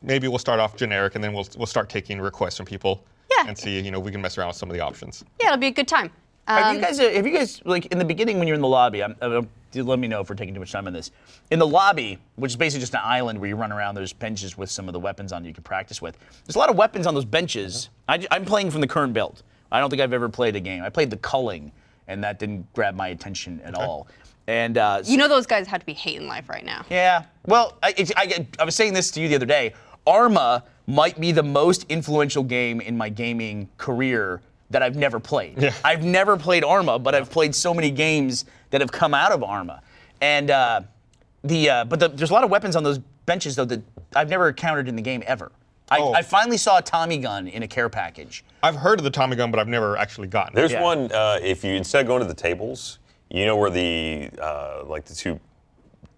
maybe we'll start off generic and then we'll, we'll start taking requests from people Yeah. and see you know we can mess around with some of the options. yeah, it'll be a good time. Have Um, you guys, uh, have you guys, like, in the beginning when you're in the lobby, I'm, do let me know if we're taking too much time on this. In the lobby, which is basically just an island where you run around, there's benches with some of the weapons on you can practice with. There's a lot of weapons on those benches. I, am playing from the current build. I don't think I've ever played a game. I played the culling, and that didn't grab my attention at all. And uh, you know those guys have to be hating life right now. yeah. Well, I, I, I was saying this to you the other day. Arma might be the most influential game in my gaming career that I've never played. Yeah. I've never played Arma, but I've played so many games that have come out of Arma. And uh, the uh, but the, there's a lot of weapons on those benches though that I've never encountered in the game ever. I, Oh. I finally saw a Tommy gun in a care package. I've heard of the Tommy gun, but I've never actually gotten it. There's Yeah. one. Uh, if you instead of going to the tables, you know where the uh, like the two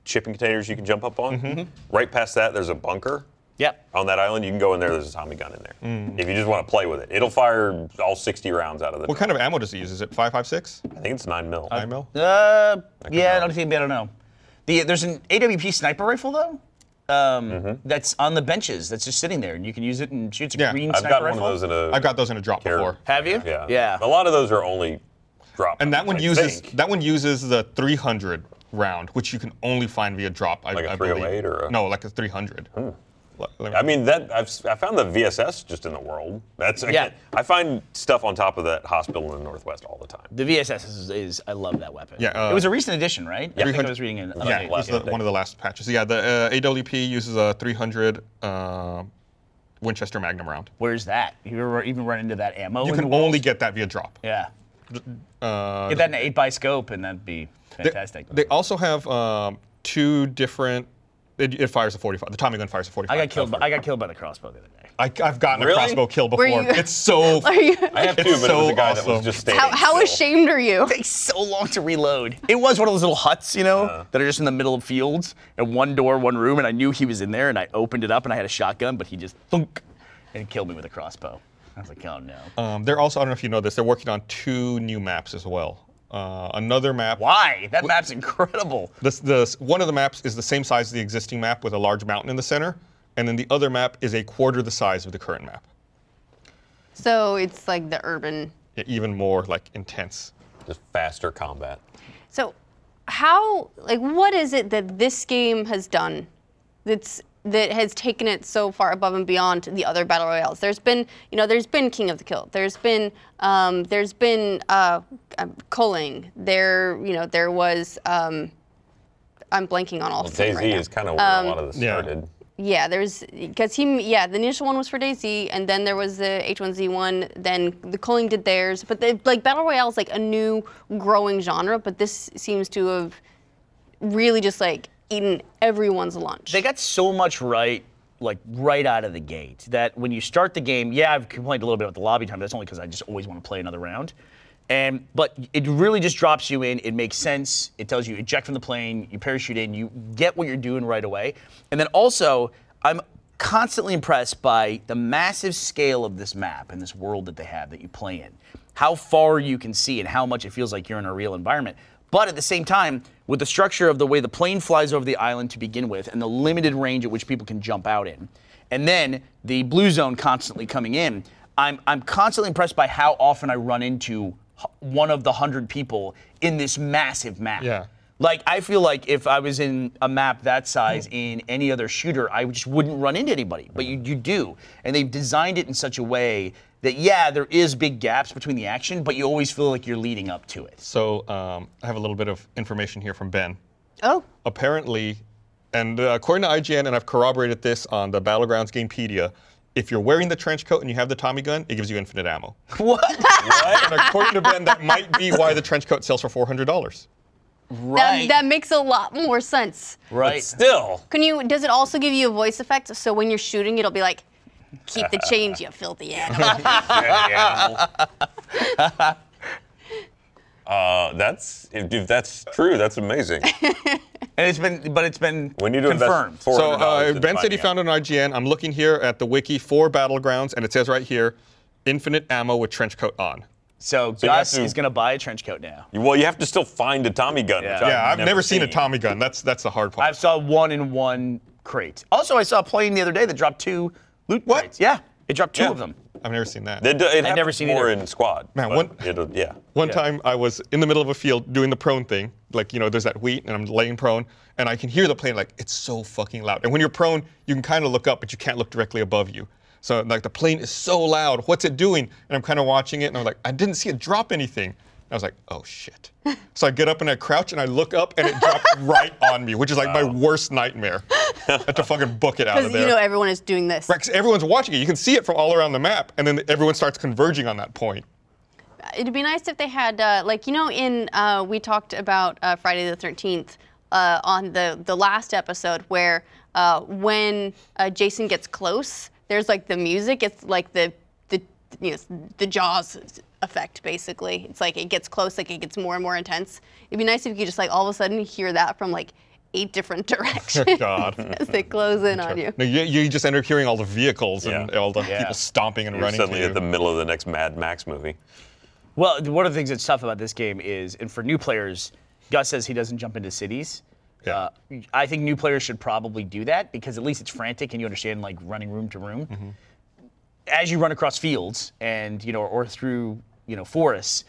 shipping containers you can jump up on. Mm-hmm. Right past that, there's a bunker. Yep. On that island, you can go in there. There's a Tommy gun in there. If you just want to play with it, it'll fire all 60 rounds out of it. What kind of ammo does it use? Is it 5.56? I think it's nine mil. 9 mil? Uh, yeah, I don't think I don't know. The, there's an AWP sniper rifle though. Um, Mm-hmm. That's on the benches. That's just sitting there, and you can use it and shoots a Yeah, green I've sniper got one rifle. of those in a. I've got those in a drop Care- before. Have you? Yeah. Yeah. A lot of those are only drop. And that one I uses think. that one uses the 300 round, which you can only find via drop. I, Like a I believe. 308 or a- no, like a 300. Let- let me- I mean that I've s- I found the VSS just in the world. That's again, I find stuff on top of that hospital in the northwest all the time. The VSS is, is I love that weapon. Yeah, uh, it was a recent addition, right? Yeah, I think I was reading an yeah, update. it was the, one of the last patches. Yeah, the uh, AWP uses a 300 uh, Winchester Magnum round. Where's that? You ever even run into that ammo? You can the only get that via drop. Yeah. Uh, Get that in an 8 by scope, and that'd be they, fantastic. they also have um, two different. It, it fires a 45. The Tommy gun fires a 45. I got killed. By. I got killed by the crossbow the other day. I, have gotten Really? a crossbow kill before. you- It's so. Are you, I have two, It's but it was so a guy that was just standing how, how still. ashamed are you? It takes so long to reload. It was one of those little huts, you know, that are just in the middle of fields, and one door, one room, and I knew he was in there, and I opened it up, and I had a shotgun, but he just thunk, and killed me with a crossbow. I was like, oh no. Um, they're also. I don't know if you know this. They're working on two new maps as well. Uh, another map. Why? That map's incredible. This, this, one of the maps is the same size as the existing map with a large mountain in the center, and then the other map is a quarter the size of the current map. So it's like the urban. Yeah, even more like intense. Just faster combat. So, how like what is it that this game has done that's that has taken it so far above and beyond the other battle royales? There's been, you know, there's been King of the Kill. There's been, um, there's been uh, um, Culling. There, you know, there was. Um, I'm blanking on all Well, of them DayZ right is kind of where a lot of this yeah. started. Yeah, there's because he yeah the initial one was for DayZ and then there was the H1Z1. Then the Culling did theirs, but the, like battle royale is like a new growing genre. But this seems to have really just like eaten everyone's lunch. They got so much right, like right out of the gate, that when you start the game, yeah, I've complained a little bit about the lobby time. But that's only because I just always want to play another round. And but it really just drops you in. It makes sense. It tells you eject from the plane, you parachute in, you get what you're doing right away. And then also, I'm constantly impressed by the massive scale of this map and this world that they have that you play in. How far you can see and how much it feels like you're in a real environment. But at the same time, with the structure of the way the plane flies over the island to begin with and the limited range at which people can jump out in, and then the blue zone constantly coming in, I'm, I'm constantly impressed by how often I run into one of the hundred people in this massive map. Yeah. Like I feel like if I was in a map that size hmm. in any other shooter, I just wouldn't run into anybody. But you, you do, and they've designed it in such a way that yeah, there is big gaps between the action, but you always feel like you're leading up to it. So um, I have a little bit of information here from Ben. oh, Apparently, and uh, according to IGN, and I've corroborated this on the Battlegrounds Gamepedia, if you're wearing the trench coat and you have the Tommy gun, it gives you infinite ammo. What? and according to Ben, that might be why the trench coat sells for $400. right. that makes a lot more sense. right. Still, Can you? Does it also give you a voice effect? So when you're shooting, it'll be like, "Keep the change, you filthy animal." uh, that's if, if that's true, that's amazing. And it's been, but it's been We need to confirmed. invest four So uh, Ben said he found it on IGN. I'm looking here at the wiki for Battlegrounds, and it says right here, infinite ammo with trench coat on. So, you have Gus to- is gonna buy a trench coat now. Well, you have to still find a Tommy gun. Yeah. Yeah, I've never, seen a Tommy gun. That's that's the hard part. I saw one in one crate. Also, I saw a plane the other day that dropped two loot What? crates. Yeah, it dropped two Yeah. of them. I've never seen that. They do, it I've never happens seen more either. in squad. Man, one- it'll- yeah. One Yeah. time I was in the middle of a field doing the prone thing, like you know, there's that wheat, and I'm laying prone, and I can hear the plane like it's so fucking loud. And when you're prone, you can kind of look up, but you can't look directly above you. So like the plane is so loud. What's it doing? And I'm kind of watching it, and I'm like, I didn't see it drop anything. I was like, oh shit. so I get up and I crouch and I look up and it dropped right on me, which is like my worst nightmare. I have to fucking book it out of there. Because you know everyone is doing this. Right, everyone's watching it. You can see it from all around the map, and then everyone starts converging on that point. It'd be nice if they had, uh, like, you know, in uh, we talked about uh, Friday the 13th uh, on the the last episode where uh, when uh, Jason gets close, there's like the music. It's like the the you know the Jaws effect basically. It's like it gets close, like it gets more and more intense. It'd be nice if you could just like all of a sudden hear that from like eight different directions God. as they close in on you. No, you, you just end up hearing all the vehicles and all the Yeah. people stomping and You're running. suddenly to you. at the middle of the next Mad Max movie. Well, one of the things that's tough about this game is, and for new players, Gus says he doesn't jump into cities. Yeah. Uh, I think new players should probably do that because at least it's frantic and you understand like running room to room. Mm-hmm. As you run across fields and you know or through you know forests,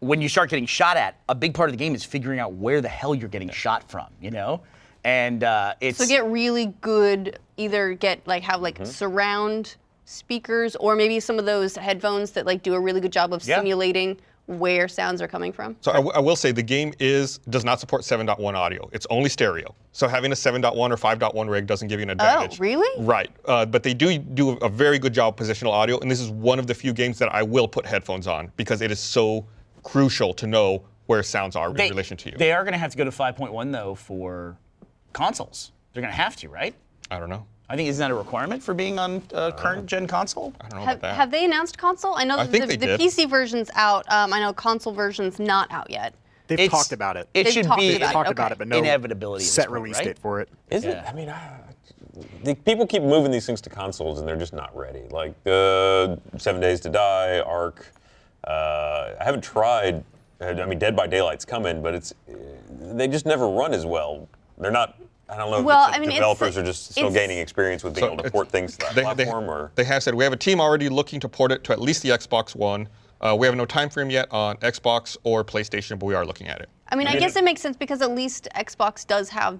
when you start getting shot at, a big part of the game is figuring out where the hell you're getting shot from. You know, and uh, it's So get really good either get like have Mm-hmm. like surround speakers or maybe some of those headphones that like do a really good job of Yeah. simulating where sounds are coming from. So I, w- I will say the game is does not support 7.1 audio. It's only stereo. So having a 7.1 or 5.1 rig doesn't give you an advantage. Oh, really? Right. Uh, but they do do a very good job of positional audio, and this is one of the few games that I will put headphones on because it is so crucial to know where sounds are They, in relation to you. they are going to have to go to 5.1 though for consoles. They're going to have to, right? I don't know. I think isn't that a requirement for being on a current gen console? I don't know Have, about that. have they announced console? I know I that the, the. PC version's out. Um, I know console version's not out yet. They've It's- talked about it. It They've should talked be about it, talked okay. about it, but no inevitability at set this point, release right? date for it. Is Yeah. it? I mean, I, the, people keep moving these things to consoles, and they're just not ready. Like uh, Seven Days to Die, Ark. Uh, I haven't tried. I mean, Dead by Daylight's coming, but it's uh, they just never run as well. They're not. I don't know if Well, it's I mean, it's- developers are just still gaining experience with being So able to port things to that they, platform, they, or they have said we have a team already looking to port it to at least the Xbox One. Uh, we have no time frame yet on Xbox or PlayStation, but we are looking at it. I mean, I guess it makes sense because at least Xbox does have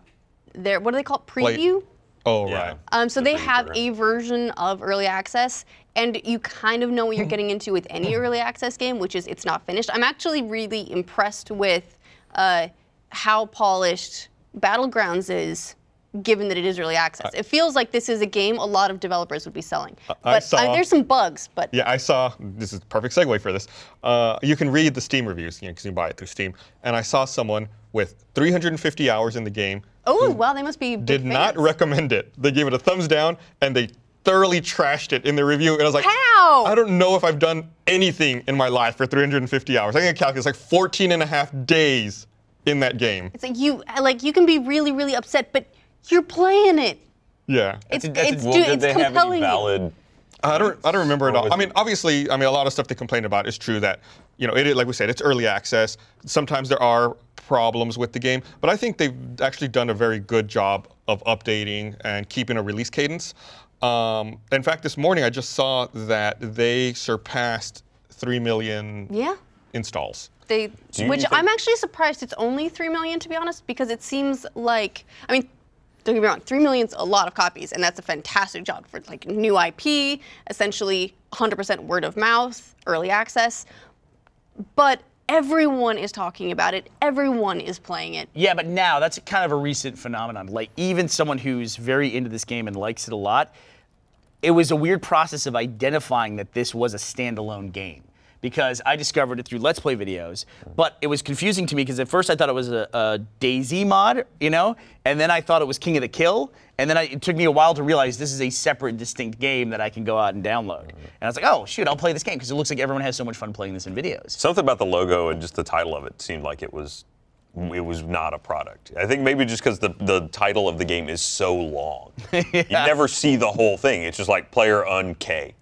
their what do they call it? Play- preview. Oh, Yeah. right. Um, so The they have program. a version of early access, and you kind of know what you're getting into with any early access game, which is it's not finished. I'm actually really impressed with uh, how polished Battlegrounds is, given that it is early access. It feels like this is a game a lot of developers would be selling. I But uh, saw- there's some bugs, but Yeah, I saw. This is a perfect segue for this. Uh, you can read the Steam reviews, you know, because you can buy it through Steam. And I saw someone with 350 hours in the game oh wow, they must be big did not fans. recommend it. They gave it a thumbs down, and they thoroughly trashed it in the review. And I was like, How? I don't know if I've done anything in my life for 350 hours. I think I calculated it's like 14 and a half days in that game. It's like you like you can be really really upset, but you're playing it. Yeah. It's that's it's, well, dude, did it's they have any compelling. valid? I don't, I don't remember it Or all. I mean, obviously, I mean, a lot of stuff they complain about is true that, you know, it, is- like we said, it's early access. Sometimes there are problems with the game, but I think they've actually done a very good job of updating and keeping a release cadence. Um, in fact, this morning I just saw that they surpassed 3 million Yeah. installs. They, which think- I'm actually surprised it's only three million to be honest, because it seems like I mean, don't get me wrong, three million's a lot of copies, and that's a fantastic job for like new IP, essentially 100% word of mouth, early access. But everyone is talking about it. Everyone is playing it. Yeah, but now that's kind of a recent phenomenon. Like even someone who's very into this game and likes it a lot, it was a weird process of identifying that this was a standalone game because I discovered it through Let's Play videos. But it was confusing to me because at first I thought it was a, a DayZ mod, you know, and then I thought it was King of the Kill, and then I, it took me a while to realize this is a separate, distinct game that I can go out and download. And I was like, oh shoot, I'll play this game because it looks like everyone has so much fun playing this in videos. Something about the logo and just the title of it seemed like it was it was not a product. I think maybe just because the, the title of the game is so long. You never see the whole thing. It's just like player un K.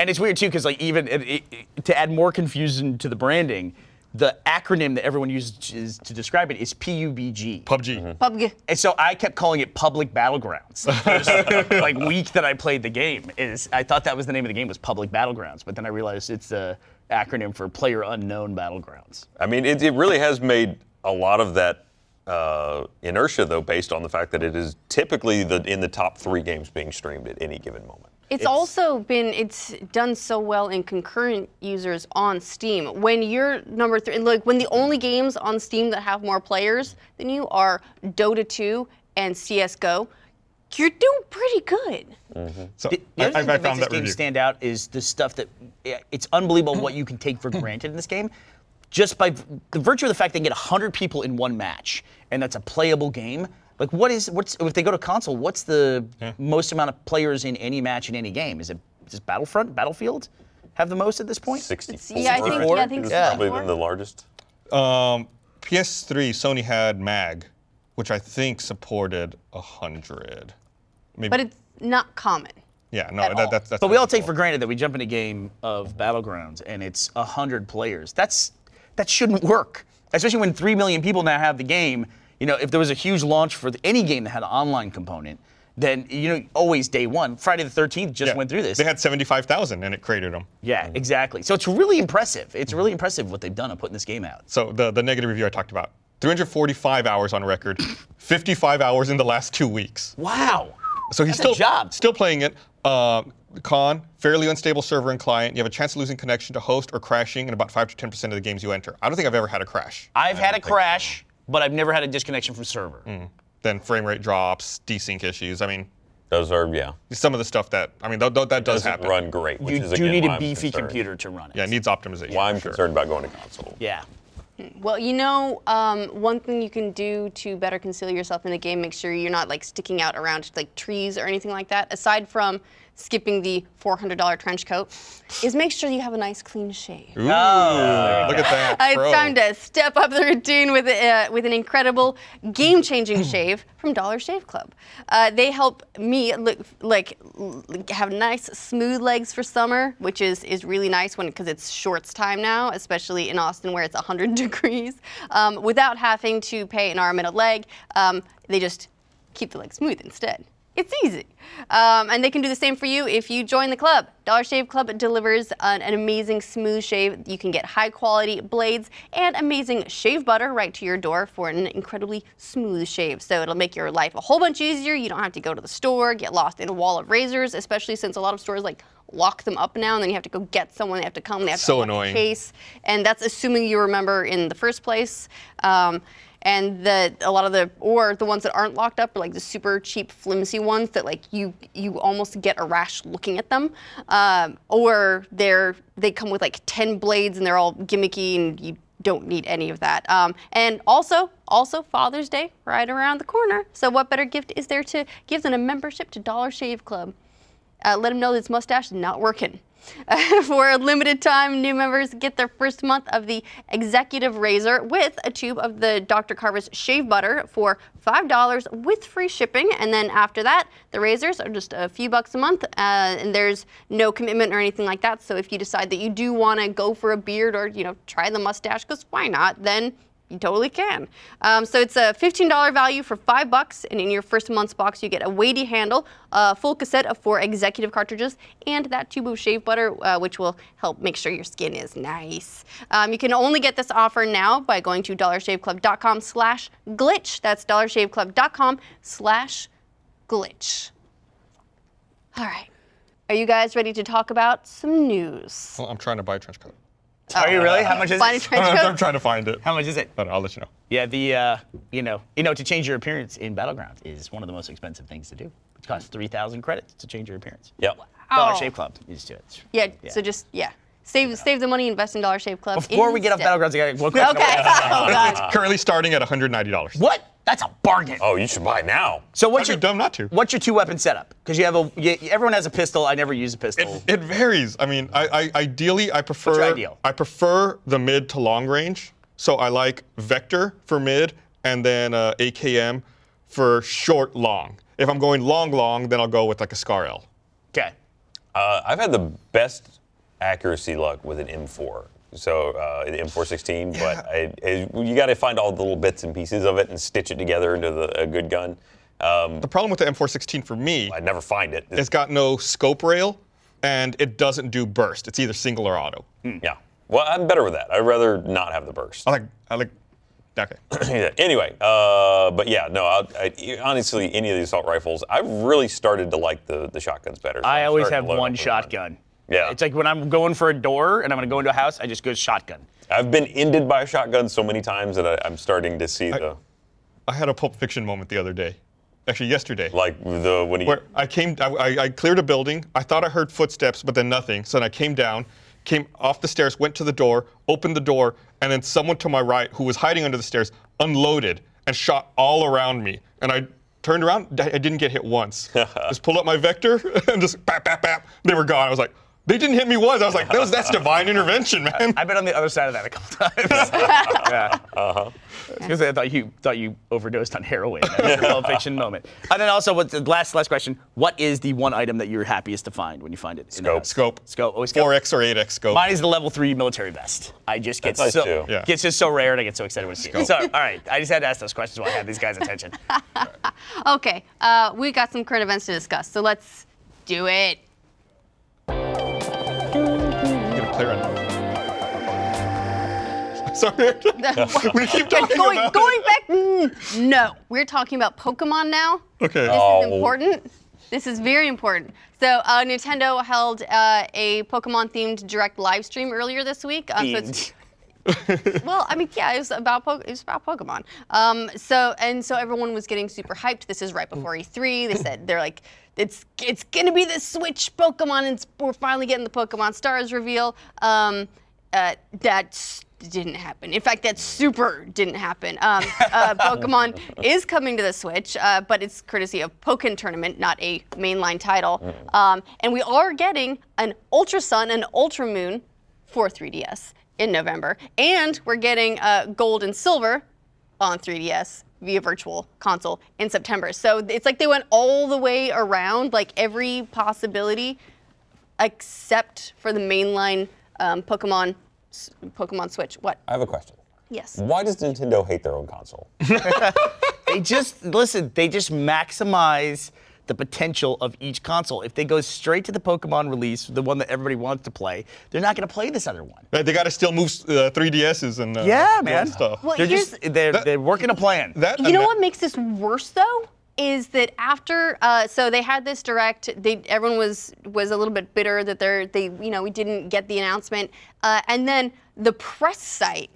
And it's weird too, because like even it, it, it- to add more confusion to the branding, the acronym that everyone uses to describe it is PUBG. PUBG. PUBG. And so I kept calling it Public Battlegrounds. First, like week that I played the game is I thought that was the name of the game was Public Battlegrounds, but then I realized it's the acronym for Player Unknown Battlegrounds. I mean, it, it really has made a lot of that uh, inertia, though, based on the fact that it is typically the in the top three games being streamed at any given moment. It's, also been it's done so well in concurrent users on Steam. When you're number three, like when the only games on Steam that have more players than you are Dota 2 and CS:GO, you're doing pretty good. Mm-hmm. So The I, other I, thing I that makes found this that game review. stand out is the stuff that it's unbelievable what you can take for granted in this game. Just by the virtue of the fact they can get 100 people in one match, and that's a playable game. Like, what is what's if they go to console? What's the most amount of players in any match in any game? Is it just Battlefront, Battlefield, have the most at this point? 64. yeah, I think- yeah, I think is 64. probably been the largest. Um, PS3, Sony had MAG, which I think supported 100. Maybe, But it's not common. yeah, no, at all. that, that's, that's But we all take unusual. for granted that we jump in a game of Battlegrounds and it's 100 players. That's that shouldn't work. Especially when 3 million people now have the game. You know, if there was a huge launch for any game that had an online component, then you know, always day 1. Friday the 13th just Yeah, went through this. They had 75,000 and it created them. yeah, exactly. So it's really impressive. It's really impressive what they've done on putting this game out. So the, the negative review I talked about 345 hours on record, 55 hours in the last two weeks. Wow. So he's That's still still playing it. Uh, con, fairly unstable server and client. You have a chance of losing connection to host or crashing in about five to ten percent of the games you enter. I don't think I've ever had a crash. I've had a crash, but I've never had a disconnection from server. Then frame rate drops, desync issues. I mean, Those are yeah. some of the stuff that I mean th- th- that does Doesn't happen. run great. Which You is do again need why a I'm beefy concerned. computer to run it. Yeah, it needs optimization. Why I'm for sure. concerned about going to console. Yeah. Well, you know, um, one thing you can do to better conceal yourself in the game, make sure you're not like sticking out around like trees or anything like that. Aside from skipping the $400 trench coat, is make sure you have a nice clean shave. Ooh, look at that. Uh, it's time to step up the routine with uh, with an incredible, game-changing shave from Dollar Shave Club. Uh, they help me look like have nice, smooth legs for summer, which is is really nice when because it's shorts time now, especially in Austin where it's 100 degrees, um, without having to pay an arm and a leg. Um, they just keep the leg smooth instead. It's easy. Um, and they can do the same for you if you join the club. Dollar Shave Club delivers an, an amazing smooth shave. You can get high quality blades and amazing shave butter right to your door for an incredibly smooth shave. So it'll make your life a whole bunch easier. You don't have to go to the store, get lost in a wall of razors, especially since a lot of stores like lock them up now and then you have to go get someone, they have to come, they have So to annoying. case. And that's assuming you remember in the first place. Um, and the a lot of the or the ones that aren't locked up are like the super cheap flimsy ones that like you you almost get a rash looking at them. Um, or they're they come with like 10 blades and they're all gimmicky and you don't need any of that. Um, and also also father's day right around the corner. So what better gift is there to give than a membership to dollar shave club? Uh, let him know his mustache is not working. For a limited time, new members get their first month of the Executive Razor with a tube of the Dr. Carver's shave butter for $5 with free shipping. And then after that, the razors are just a few bucks a month, uh, and there's no commitment or anything like that. So if you decide that you do want to go for a beard or you know try the mustache, because why not? Then you totally can. Um, so it's a $15 value for five bucks, and in your first month's box, you get a weighty handle, a full cassette of four executive cartridges, and that tube of shave butter, uh, which will help make sure your skin is nice. Um, you can only get this offer now by going to dollarshaveclub.com slash glitch. That's dollarshaveclub.com slash glitch. All right. Are you guys ready to talk about some news? Well, I'm trying to buy a trench coat. Are you really? How much is Find a it? trench I'm. I'm trying to find it. How much is it? But I'll let you know. Yeah, the uh, you know, you know, to change your appearance in Battlegrounds is one of the most expensive things to do. It costs three thousand credits to change your appearance. Yep. Dollar Oh. Shave Club needs to it. Yeah, so just, yeah. Save, save the money, invest in Dollar Shave Club. Before we get off instead. Battlegrounds, I got one question. Okay. oh, God. Currently starting at $190. What? That's a bargain. Oh, you should buy now. So what's I'd your dumb not to. What's your two weapon setup? Because you have a you, everyone has a pistol. I never use a pistol. It, it varies. I mean, I, I ideally I prefer your ideal? I prefer the mid to long range. So I like Vector for mid, and then uh, AKM for short long. If I'm going long long, then I'll go with like a Scar L. okay. Uh, I've had the best accuracy luck with an M4. So uh, the M416, but I, I, you got to find all the little bits and pieces of it and stitch it together into the, a good gun. Um, The problem with the M416 for me, I never find it. it's got no scope rail, and it doesn't do burst. It's either single or auto. yeah. Well, I'm better with that. I'd rather not have the burst. I like I like. Okay. Yeah, anyway, uh, but yeah, no. I, I, honestly, any of the assault rifles, I've really started to like the, the shotguns better. so I always have one up with shotgun. Yeah. It's like when I'm going for a door and I'm going to go into a house, I just go shotgun. I've been ended by a shotgun so many times that I, I'm starting to see the I had a Pulp Fiction moment the other day, actually yesterday. like the when he. where I came, I, I- I cleared a building. I thought I heard footsteps, but then nothing. So then I came down, came off the stairs, went to the door, opened the door, and then someone to my right who was hiding under the stairs unloaded and shot all around me. And I turned around, I I didn't get hit once. just pulled up my vector and just bap, bap, bap. They were gone. I was like, they didn't hit me once. I was like, that was, that's divine intervention, man. I've been on the other side of that a couple times. yeah. Uh-huh. Because I thought you thought you overdosed on heroin. That's your Pulp Fiction moment. And then also, what's the last last question? What is the one item that you're happiest to find when you find it? in a Scope. house? Scope. Scope. Always scope. 4X or 8X scope. Mine is the level three military vest. I just get That's so too. Yeah. gets just so rare, and I get so excited when I see it. So, all right, I just had to ask those questions while I had these guys' attention. Okay, uh, we got some current events to discuss, so let's do it. I'm gonna play right now. Sorry. we keep talking going, about going back, mm, no, we're talking about Pokemon now. Okay. This Oh. is important. This is very important. So uh, Nintendo held uh, a Pokemon-themed direct live stream earlier this week. Um, so it's- well, I mean, yeah, it was about po- it was about Pokemon. Um, so and so everyone was getting super hyped. This is right before E3. They said they're like, it's it's gonna be the Switch Pokemon, and we're finally getting the Pokemon Stars reveal. Um, uh, that didn't happen. In fact, that super didn't happen. Um, uh, Pokemon is coming to the Switch, uh, but it's courtesy of Pokken Tournament, not a mainline title. Um, and we are getting an Ultra Sun and Ultra Moon for 3DS in November, and we're getting uh, Gold and Silver on 3DS via Virtual Console in September. So it's like they went all the way around, like every possibility except for the mainline um, Pokemon Pokemon Switch. What? I have a question. Yes. Why does Nintendo hate their own console? They just listen. They just maximize the potential of each console. If they go straight to the Pokemon release, the one that everybody wants to play, they're not going to play this other one. Right, they got to still move uh, 3DSs and uh, Yeah, man. stuff. Well, They're here's- just they're That- they're working a plan. that You know that- what makes this worse though is that after uh, so they had this direct, they everyone was was a little bit bitter that they're they you know we didn't get the announcement, uh, and then the press site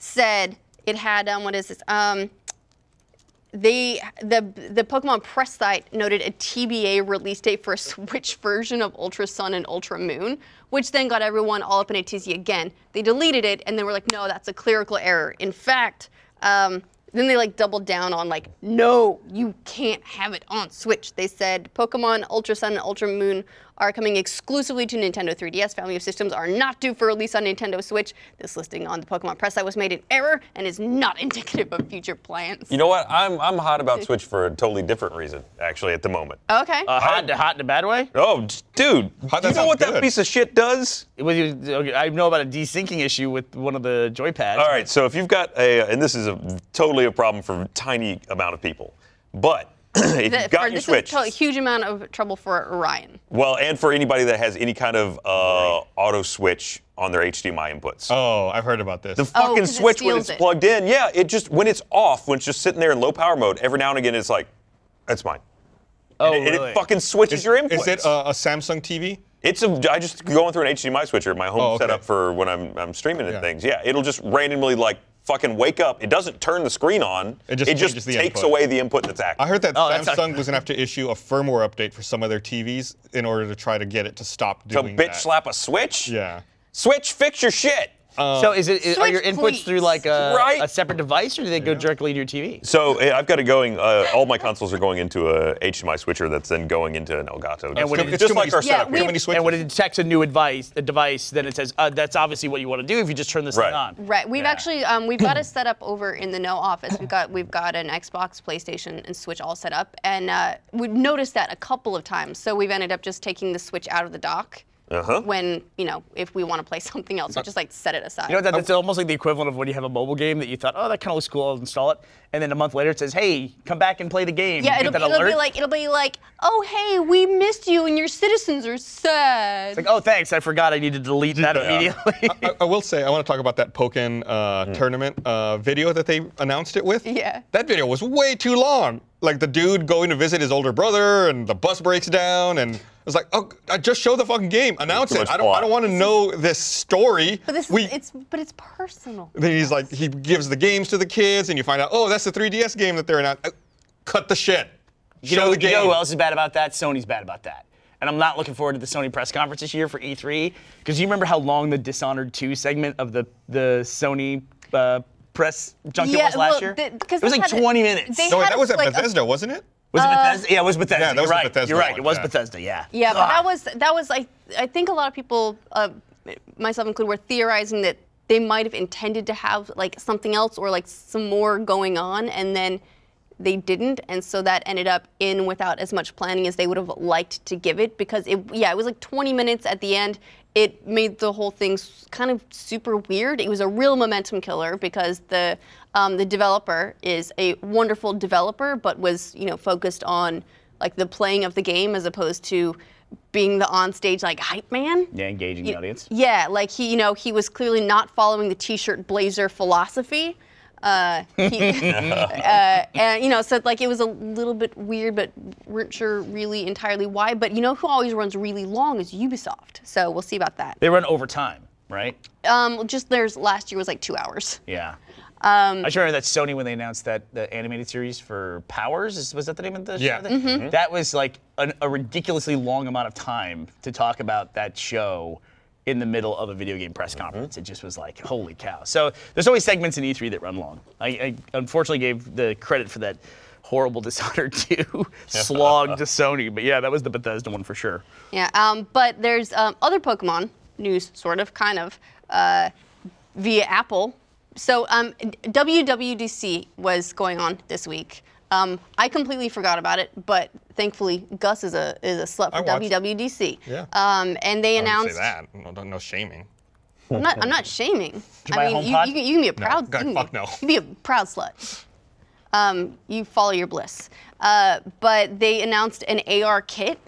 said it had um, what is this um, they the the Pokemon press site noted a TBA release date for a Switch version of Ultra Sun and Ultra Moon, which then got everyone all up in a tizzy again. They deleted it and they were like, no, that's a clerical error. In fact, um, then they like doubled down on like, no, you can't have it on Switch. They said Pokemon Ultra Sun and Ultra Moon are coming exclusively to Nintendo 3DS. Family of systems are not due for release on Nintendo Switch. This listing on the Pokemon press site was made in error and is not indicative of future plans. You know what? I'm I'm hot about Switch for a totally different reason, actually, at the moment. okay. Uh, hot, to, hot in a bad way. Oh, dude, How'd you know sound what that piece of shit does? It was- okay, I know about a desyncing issue with one of the joypads. All right, so if you've got a, and this is a totally a problem for a tiny amount of people, but if you've got for- your this Switch, is a huge amount of trouble for Orion. well, and for anybody that has any kind of uh, auto switch on their HDMI inputs. Oh, I've heard about this. The Oh, fucking 'cause it switch when it's it. plugged in, yeah, it just when it's off, when it's just sitting there in low power mode, every now and again it's like, that's mine. Oh, and, it- and really? it fucking switches is, your inputs. is it a, a Samsung TV? It's a. I just going through an HDMI switcher, my home Oh, okay. setup for when I'm I'm streaming and Yeah. things. Yeah, it'll just randomly like fucking wake up. It doesn't turn the screen on. It just changes the takes input. away the input that's active. I heard that Oh, Samsung was gonna have to issue a firmware update for some of their TVs in order to try to get it to stop doing to doing bitch that. slap a switch. Yeah. Switch, fix your shit. So is it is, are your Switch, inputs through like a, Right. a separate device, or do they go directly to your TV? So eh, I've got it going. Uh, all my consoles are going into a HDMI switcher that's then going into an Elgato. And when Just- it- just like many- our Yeah, setup. we- here. Too many switches. And when it detects a new advice, a device, then it says uh, that's obviously what you want to do if you just turn this Right. thing on. Right. We've Yeah. actually um, we've got it set up over in the No office. We've got we've got an Xbox, PlayStation, and Switch all set up, and uh, we've noticed that a couple of times. So we've ended up just taking the Switch out of the dock Uh-huh. when you know if we want to play something else, we just like set it aside. You know, that, that's almost like the equivalent of when you have a mobile game that you thought, oh, that kind of looks cool, I'll install it. And then a month later it says, hey, come back and play the game. yeah, it'll, get it'll be like it'll be like, oh hey, we missed you, and your citizens are sad. Like, oh, thanks, I forgot I need to delete that immediately. I, I will say I want to talk about that Pokken uh, tournament uh, video that they announced it with. Yeah. That video was way too long. Like the dude going to visit his older brother, and the bus breaks down, and it's like, oh, I just show the fucking game, announce it. I don't, I don't want to know this story. but this we, is it's but it's personal. then he's like, he gives the games to the kids, and you find out, oh, that's the 3DS game that they're announcing. Uh, Cut the shit. You Show know, the game. you know who else is bad about that? Sony's bad about that. And I'm not looking forward to the Sony press conference this year for E3 because you remember how long the Dishonored 2 segment of the the Sony uh, press junket Yeah, was last well, year? the- 'cause it was like had- 20 minutes. No, wait, that was at like, a- Bethesda, wasn't it? Was it Bethesda? Yeah, it was Bethesda. Yeah, that was You're the right. Bethesda You're right. one, It was yeah. Bethesda. Yeah. Yeah, but that was that was like I think a lot of people, uh, myself included, were theorizing that they might have intended to have like something else or like some more going on, and then they didn't, and so that ended up in without as much planning as they would have liked to give it because it yeah it was like 20 minutes at the end. It made the whole thing kind of super weird. It was a real momentum killer because the um, the developer is a wonderful developer, but was you know focused on like the playing of the game as opposed to being the on-stage like hype man. Yeah, engaging the audience. Yeah, like he, you know, he was clearly not following the t-shirt blazer philosophy. Uh, he, uh, and you know, so like it was a little bit weird, but weren't sure really entirely why. But you know who always runs really long is Ubisoft. So we'll see about that. They run overtime, right? Um, just theirs last year was like two hours. Yeah. Um, I just remember that Sony when they announced that the animated series for Powers is, was that the name of the Yeah. show? Mm-hmm. That was like an, a ridiculously long amount of time to talk about that show in the middle of a video game press conference. It just was like, holy cow. So there's always segments in E3 that run long. I, I unfortunately gave the credit for that horrible Dishonored 2 slog to Sony, but yeah, that was the Bethesda one for sure. Yeah, um, but there's um, other Pokemon news, sort of, kind of, uh, via Apple. So um, WWDC was going on this week. Um, I completely forgot about it, but thankfully Gus is a is a slut I for. WWDC. Yeah. Um, and they I announced. say that. No, no shaming. I'm not. I'm not shaming. buy mean, you, you, can- you can be a proud. God, you fuck no. You can be a proud slut. Um, you follow your bliss. Uh, but they announced an AR kit.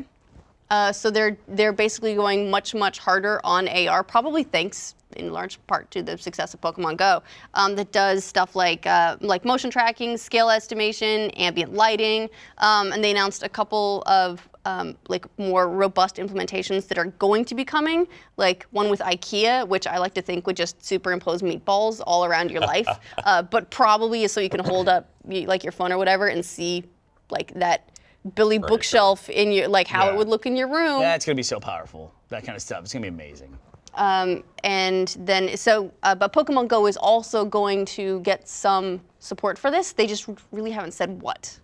Uh, so they're they're basically going much much harder on AR, probably thanks in large part to the success of Pokemon Go. Um, that does stuff like uh, like motion tracking, scale estimation, ambient lighting, um, and they announced a couple of um, like more robust implementations that are going to be coming. Like one with IKEA, which I like to think would just superimpose meatballs all around your life, uh, but probably is so you can hold up like your phone or whatever and see like that Billy bookshelf in your like how it Yeah. would look in your room. That's going to be so powerful. That kind of stuff. It's going to be amazing. Um, and then so, uh, but Pokemon Go is also going to get some support for this. They just really haven't said what.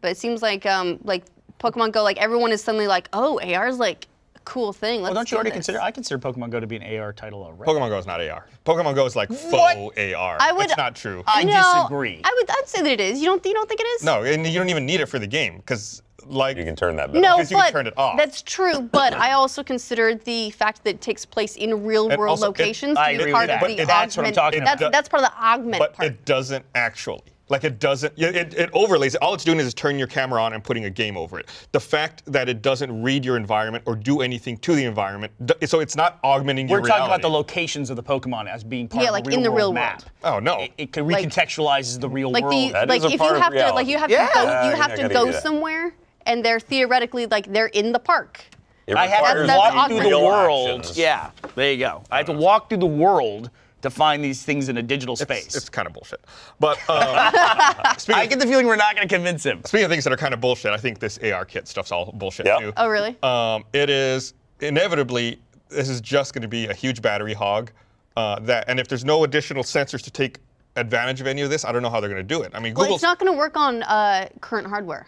But it seems like um, like Pokemon Go, like everyone is suddenly like, oh, AR is like a cool thing. Let's Well, don't do you already this." consider? I consider Pokemon Go to be an AR title already. Pokemon Go is not AR. Pokemon Go is like faux AR. I would- it's not true. I No, disagree. I would. I'd say that it is. You don't. You don't think it is? no, and you don't even need it for the game because like You can turn that back. No, Because you can but turn it off. that's true. But I also consider the fact that it takes place in real-world also locations I to be with part that. of But the it- that's what I'm augment. talking that's, about. that's part of the augment but part. it doesn't actually. Like it doesn't. It, it, it overlays. All it's doing is turning your camera on and putting a game over it. The fact that it doesn't read your environment or do anything to the environment, so it's not augmenting your. We're your talking about the locations of the Pokemon as being part of the environment. Yeah, of like the in real the world real map. world. Oh no. It, it Like- recontextualizes the real like world. the That like is a if part you of have to like you have Yeah. to go you I have to gotta go do that. somewhere and they're theoretically like they're in the park. It I have to requires That's walk through the world. actions. Yeah, there you go. I have to walk through the world to find these things in a digital space. It's, it's kind of bullshit. But um, I get the feeling we're not going to convince him. speaking of things that are kind of bullshit, I think this AR kit stuff's all bullshit Yeah. too. Oh really? Um, it is inevitably this is just going to be a huge battery hog. Uh, that and if there's no additional sensors to take advantage of any of this, I don't know how they're going to do it. I mean, well, Google's it's not going to work on uh, current hardware.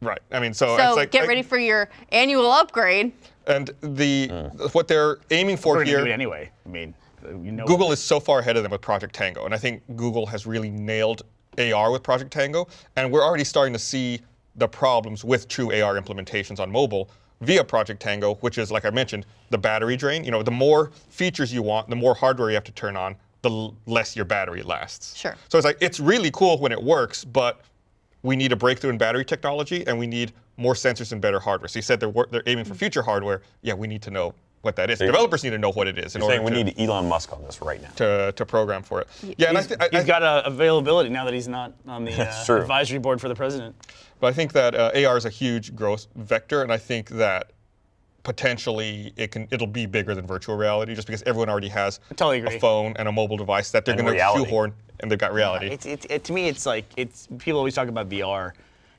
Right. I mean, so, So it's like get like- ready for your annual upgrade. And the mm. what they're aiming for We're going here. do it anyway. I mean, you know. Google is so far ahead of them with Project Tango, and I think Google has really nailed AR with Project Tango, and we're already starting to see the problems with true AR implementations on mobile via Project Tango, which is, like I mentioned, the battery drain. You know, the more features you want, the more hardware you have to turn on, the l- less your battery lasts. Sure. So it's like it's really cool when it works, but we need a breakthrough in battery technology, and we need more sensors and better hardware. So you said they're they're aiming for future hardware. Yeah, we need to know what that is. Developers need to know what it is in You're order saying we to need Elon Musk on this right now. to, to program for it. Yeah, and I, He's, th- I, he's I- got uh, availability now that he's not on the uh, advisory board for the president. but I think that uh, AR is a huge growth vector, and I think that potentially it can it'll be bigger than virtual reality, just because everyone already has totally a phone and a mobile device that they're going to reality. shoehorn, and they've got reality. It's, it's, it, to me, it's like it's people always talk about VR,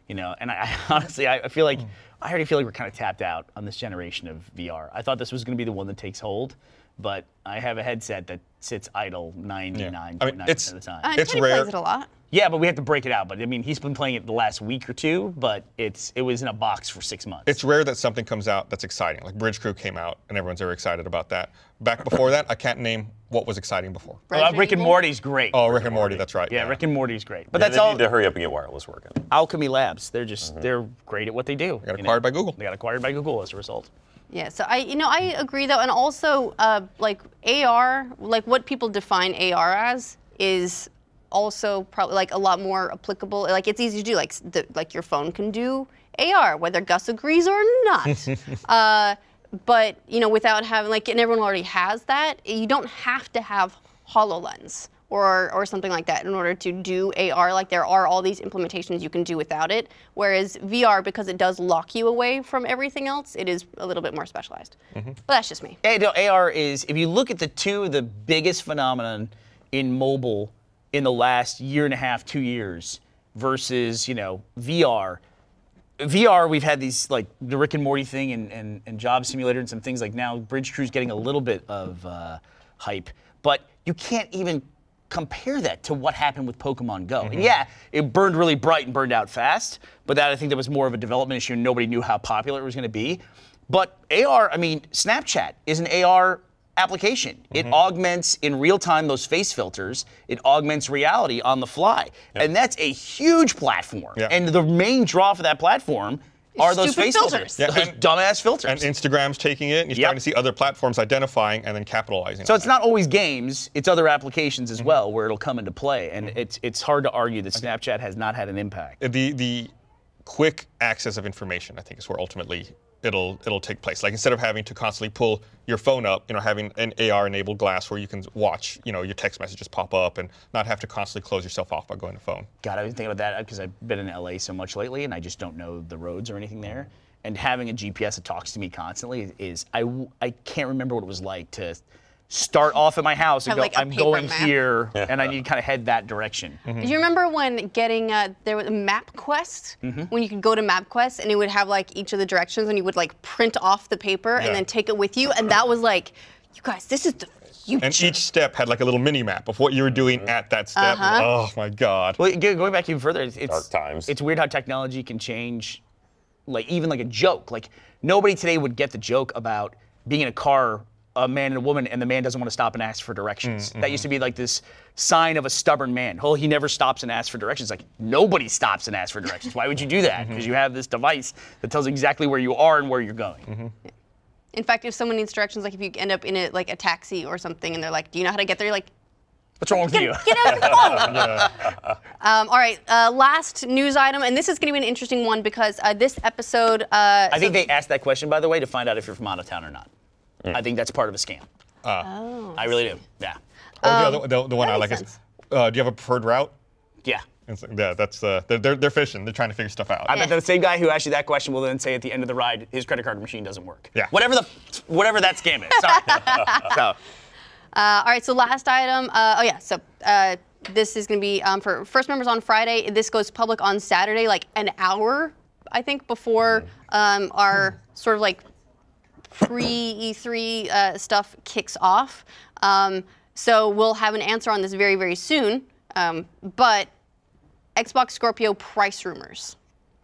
you know, and I, I honestly I, I feel like I already feel like we're kind of tapped out on this generation of VR. I thought this was going to be the one that takes hold, but I have a headset that sits idle 99.9% I mean, it's- of the time. Uh, It's Teddy rare. plays it a lot. yeah, but we have to break it out. But I mean, he's been playing it the last week or two, but it's it was in a box for six months. it's rare that something comes out that's exciting. Like Bridge Crew came out, and everyone's very excited about that. Back before that, I can't name what was exciting before. Uh, Resident Rick and Evil. Morty's great. Oh, Rick and Morty, that's right. yeah, Rick and Morty's great. But Yeah, that's they all need to hurry up and get wireless working. Owlchemy Labs. They're just they're great at what they do. got you acquired by Google. They got acquired by Google as a result. Yeah, so I, you know, I agree though, and also uh, like AR, like what people define AR as is also probably like a lot more applicable. Like it's easy to do. Like the, like your phone can do AR, whether Gus agrees or not. uh, but you know, without having like, and everyone already has that. You don't have to have Hololens or or something like that in order to do AR. Like there are all these implementations you can do without it. Whereas VR, because it does lock you away from everything else, it is a little bit more specialized. But that's just me. No, AR is if you look at the two of the biggest phenomenon in mobile in the last year and a half, two years versus you know VR. VR, we've had these like the Rick and Morty thing and, and, and Job Simulator and some things like now Bridge Crew's getting a little bit of uh, hype, but you can't even compare that to what happened with Pokemon Go. And mm-hmm. yeah, it burned really bright and burned out fast, but that I think that was more of a development issue and nobody knew how popular it was going to be. But AR, I mean, Snapchat is an AR application. It mm-hmm. augments in real time those face filters. It augments reality on the fly. And that's a huge platform. Yeah. And the main draw for that platform are those face filters. filters. Yeah, Those and- dumbass filters. And Instagram's taking it, and you're Yep. starting to see other platforms identifying and then capitalizing. So on it's that. not always games; it's other applications Mm-hmm. as well where it'll come into play, and it's it's hard to argue that Snapchat has not had an impact. the the quick access of information. I think is where ultimately it'll it'll take place. Like instead of having to constantly pull your phone up, you know, having an AR-enabled glass where you can watch, you know, your text messages pop up and not have to constantly close yourself off by going to phone. God, I was thinking about that because I've been in LA so much lately, and I just don't know the roads or anything there. And having a GPS that talks to me constantly is I I can't remember what it was like to start off at my house and Have, go like, a I'm going map. here, and I need to kind of head that direction. Do you remember when getting uh, there was a MapQuest Mm-hmm. when you could go to MapQuest and it would have like each of the directions and you would like print off the paper Yeah. and then take it with you and that was like, you guys, this is the future. And each step had like a little mini map of what you were doing at that step. Uh-huh. Oh my God. Well, going back even further, it's, it's Dark times. It's weird how technology can change, like even like a joke. Like nobody today would get the joke about being in a car, a man and a woman, and the man doesn't want to stop and ask for directions. That used to be like this sign of a stubborn man. Oh, he never stops and asks for directions. Like nobody stops and asks for directions. Why would you do that? Because you have this device that tells exactly where you are and where you're going. In fact, if someone needs directions, like if you end up in a like a taxi or something and they're like, do you know how to get there? You're like, What's wrong with you? Get out of the phone. um, all right, uh, last news item, and this is going to be an interesting one because uh, this episode. Uh, I think they asked that question, by the way, to find out if you're from out of town or not. I think that's part of a scam. oh, I really do. Yeah. Or the, other, the, the one I like sense. is, uh, do you have a preferred route? Yeah. It's yeah, that's uh, they're, they're, they're fishing. They're trying to figure stuff out. I bet the same guy who asked you that question will then say at the end of the ride, his credit card machine doesn't work. Yeah. Whatever the, whatever that scam is. Sorry. so, Uh, all right, so last item. Uh, oh yeah, so uh, this is going to be um, for first members on Friday. This goes public on Saturday, like an hour, I think, before um, our sort of like pre E3 uh, stuff kicks off. Um, so we'll have an answer on this very, very soon. Um, but Xbox Scorpio price rumors.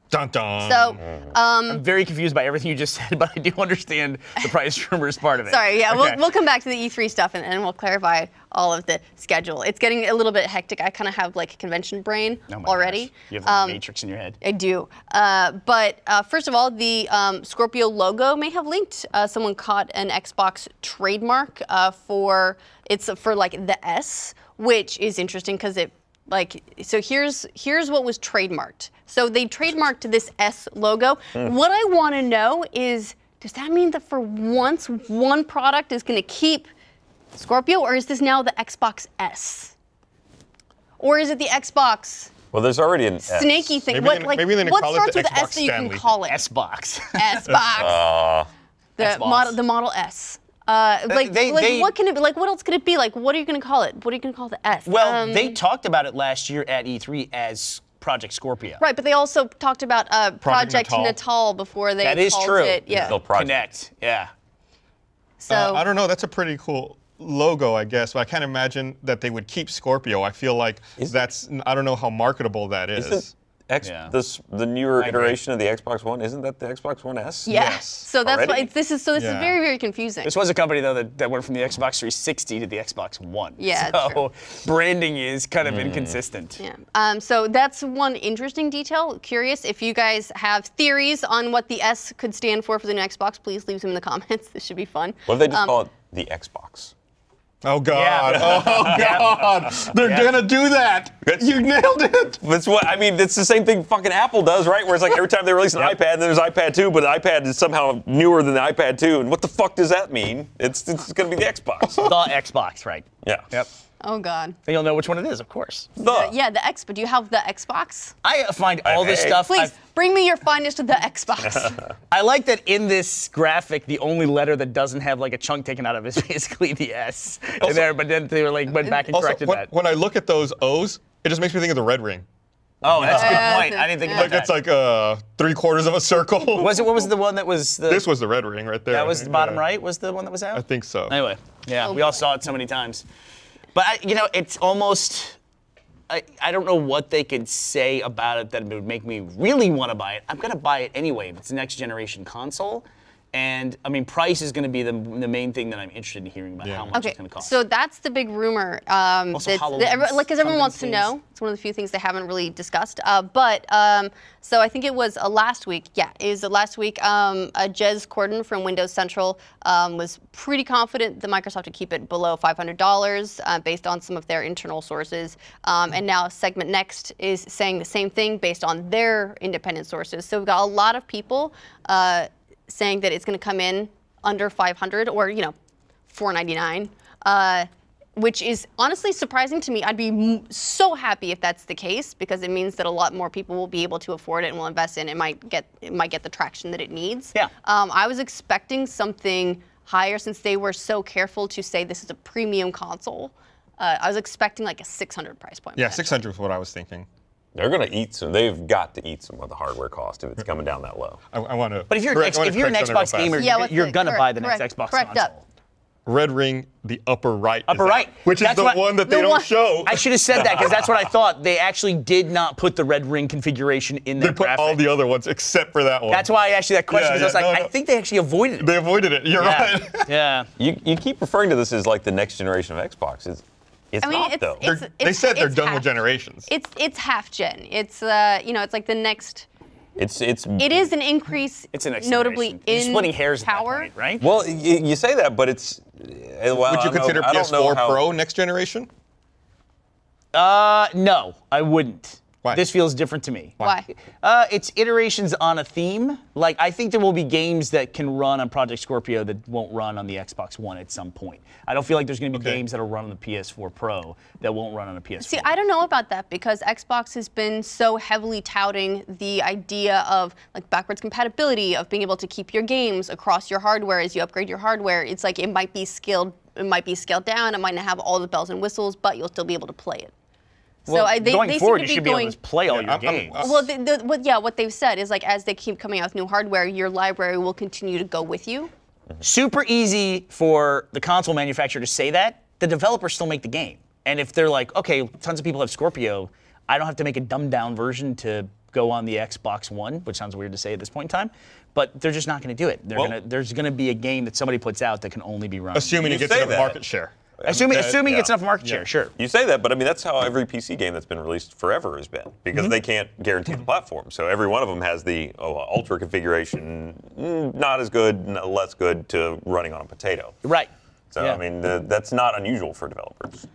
Dun dun. So um, I'm very confused by everything you just said, but I do understand the price rumors part of it. Sorry, yeah, Okay. we'll, we'll come back to the E3 stuff and, and we'll clarify all of the schedule. It's getting a little bit hectic. I kind of have like a convention brain Oh already. gosh. You have the Um, matrix in your head. I do. Uh, but uh, first of all, the um, Scorpio logo may have linked. Uh, someone caught an Xbox trademark uh, for it's for like the S, which is interesting because it like so here's here's what was trademarked. So they trademarked this S logo. What I want to know is does that mean that for once one product is going to keep Scorpio, or is this now the Xbox S? Or is it the Xbox Well, there's already an S. snaky thing? Maybe what they- like maybe they what call it starts the with Xbox S that you can call it? S box. S box. Uh, the Xbox. model the Model S. Uh, like, they- like they- what can it be? Like, what else could it be? Like, what are you going to call it? What are you going to call the S? well, Um, they talked about it last year at E3 as Project Scorpio. right, but they also talked about uh, Project, Natal. Natal. before they That is called true. it. Yeah. Still Project. Kinect. Yeah. so Uh, I don't know. That's a pretty cool logo, I guess. But I can't imagine that they would keep Scorpio. I feel like that's. I don't know how marketable that is. Isn't X, Yeah. this the newer I agree. iteration of the Xbox One? Isn't that the Xbox One S? yeah. yes. So that's why it's, this is so this is very very confusing. This was a company though that, that went from the Xbox 360 to the Xbox One. Yeah, So true. branding is kind of inconsistent. Yeah. Um, so that's one interesting detail. Curious if you guys have theories on what the S could stand for for the new Xbox, please leave them in the comments. This should be fun. What if they just Um, call it the Xbox? Oh God! Yeah. Oh God! They're Yeah. gonna do that. You nailed it. That's what I mean. It's the same thing fucking Apple does, right? Where it's like every time they release an Yep. iPad, then there's iPad 2, but the iPad is somehow newer than the iPad 2. And what the fuck does that mean? It's it's going to be the Xbox. The Xbox, right? Yeah. Yep. Oh God. Then you'll know which one it is, of course. The. Yeah, the X. But do you have the Xbox? I find all this stuff. Please I've- bring me your finest of the Xbox. I like that in this graphic, the only letter that doesn't have like a chunk taken out of it is basically the S in there. But then they were like went back and Also, corrected when, that. when I look at those O's, it just makes me think of the red ring. oh, that's a good point. I didn't think about Like that. it's like uh, three quarters of a circle. was it? What was the one that was the? this was the red ring right there. that was the bottom yeah. right. Was the one that was out? I think so. Anyway, yeah, Oh, we all saw it so many times. But I, you know, it's almost. I, I don't know what they could say about it that would make me really want to buy it. I'm gonna buy it anyway. If it's a next generation console, and I mean, price is gonna be the, the main thing that I'm interested in hearing about Yeah. how much Okay, it's gonna cost. so that's the big rumor. Um, Also that's- HoloLens, that like, because everyone Content wants to know. It's one of the few things they haven't really discussed. Uh, but um, so I think it was uh, last week. Yeah, is it last week? Um, uh, Jez Corden from Windows Central um, was pretty confident that Microsoft would keep it below $500 uh, based on some of their internal sources. Um, and now SegmentNext is saying the same thing based on their independent sources. So we've got a lot of people uh, saying that it's going to come in under 500 or you know 499 uh, which is honestly surprising to me i'd be m- so happy if that's the case because it means that a lot more people will be able to afford it and will invest in it. it might get it might get the traction that it needs Yeah. um, i was expecting something higher since they were so careful to say this is a premium console uh, i was expecting like a 600 price point Yeah, 600 is what I was thinking. They're going to eat some. They've got to eat some of the hardware cost if it's coming down that low. I, I want to. but if you're an, X, if you're an Xbox gamer, Yeah, you're, you're gonna buy the next Xbox correct console. up. red ring, the upper right. is Upper out, right. which is the what- one that the they don't one- show. I should have said that because that's what I thought. They actually did not put the red ring configuration in they put graphic. all the other ones except for that one. That's why I asked you that question Yeah, because I was like, no, no. I think they actually avoided it. they avoided it. You're yeah. right. yeah. You, you keep referring to this as like the next generation of Xbox. It's, it's I mean, not it's- though. it's- They're- they said they're it's done half- with generations. it's it's half gen it's uh you know it's like the next It's it's It is an increase, It's an next notably generation. You're in splitting hairs power. at that point, right? Well, you, you say that, but it's. uh, Well, Would you don't consider know PS4 how- Pro next generation? Uh, no, I wouldn't. Why? This feels different to me. Why? Uh, it's iterations on a theme. Like I think there will be games that can run on Project Scorpio that won't run on the Xbox One at some point. I don't feel like there's going to be Okay. games that'll run on the PS4 Pro that won't run on a PS4. See, I don't know about that because Xbox has been so heavily touting the idea of like backwards compatibility, of being able to keep your games across your hardware as you upgrade your hardware. It's like it might be scaled, it might be scaled down, it might not have all the bells and whistles, but you'll still be able to play it. Well, so I, they, going they forward, seem you to be should going. be able to play all Yeah, your I'm- I'm- games. I'm- well, the, the, what, yeah, what they've said is like as they keep coming out with new hardware, your library will continue to go with you. Mm-hmm. super easy for the console manufacturer to say that. The developers still make the game. And if they're like, okay, tons of people have Scorpio, I don't have to make a dumbed down version to go on the Xbox One, which sounds weird to say at this point in time. But they're just not going to do it. They're Well- gonna, there's going to be a game that somebody puts out that can only be run. Assuming You it gets say enough market share. Assuming, that- assuming yeah. it's enough market share, Yeah. sure. You say that, but I mean that's how every PC game that's been released forever has been because Mm-hmm. they can't guarantee the platform. So every one of them has the oh, uh, ultra configuration, mm, not as good, less good to running on a potato. Right. So Yeah. I mean the, that's not unusual for developers.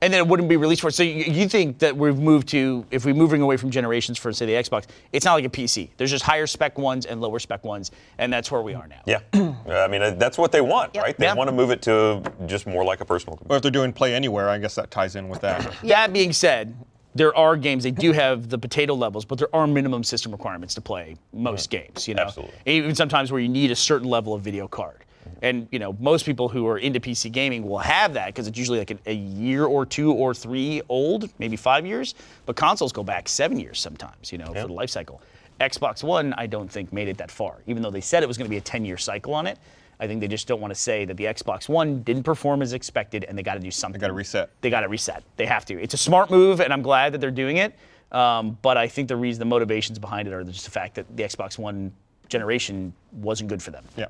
And then it wouldn't be released for. it. So you, you think that we've moved to, if we're moving away from generations for say the Xbox, it's not like a PC. There's just higher spec ones and lower spec ones, and that's where we are now. Yeah, I mean that's what they want, Yep. right? They Yeah. want to move it to just more like a personal. Or if they're doing Play Anywhere, I guess that ties in with that. That being said, there are games they do have the potato levels, but there are minimum system requirements to play most mm-hmm. games. You know, Absolutely. even sometimes where you need a certain level of video card. And you know, most people who are into PC gaming will have that because it's usually like a, year or two or three old, maybe five years. But consoles go back seven years sometimes. You know, for the life cycle. Xbox One, I don't think made it that far, even though they said it was going to be a 10-year cycle on it. I think they just don't want to say that the Xbox One didn't perform as expected, and they got to do something. They got to reset. They got to reset. They have to. It's a smart move, and I'm glad that they're doing it. Um, but I think the reason, the motivations behind it are just the fact that the Xbox One generation wasn't good for them. Yeah.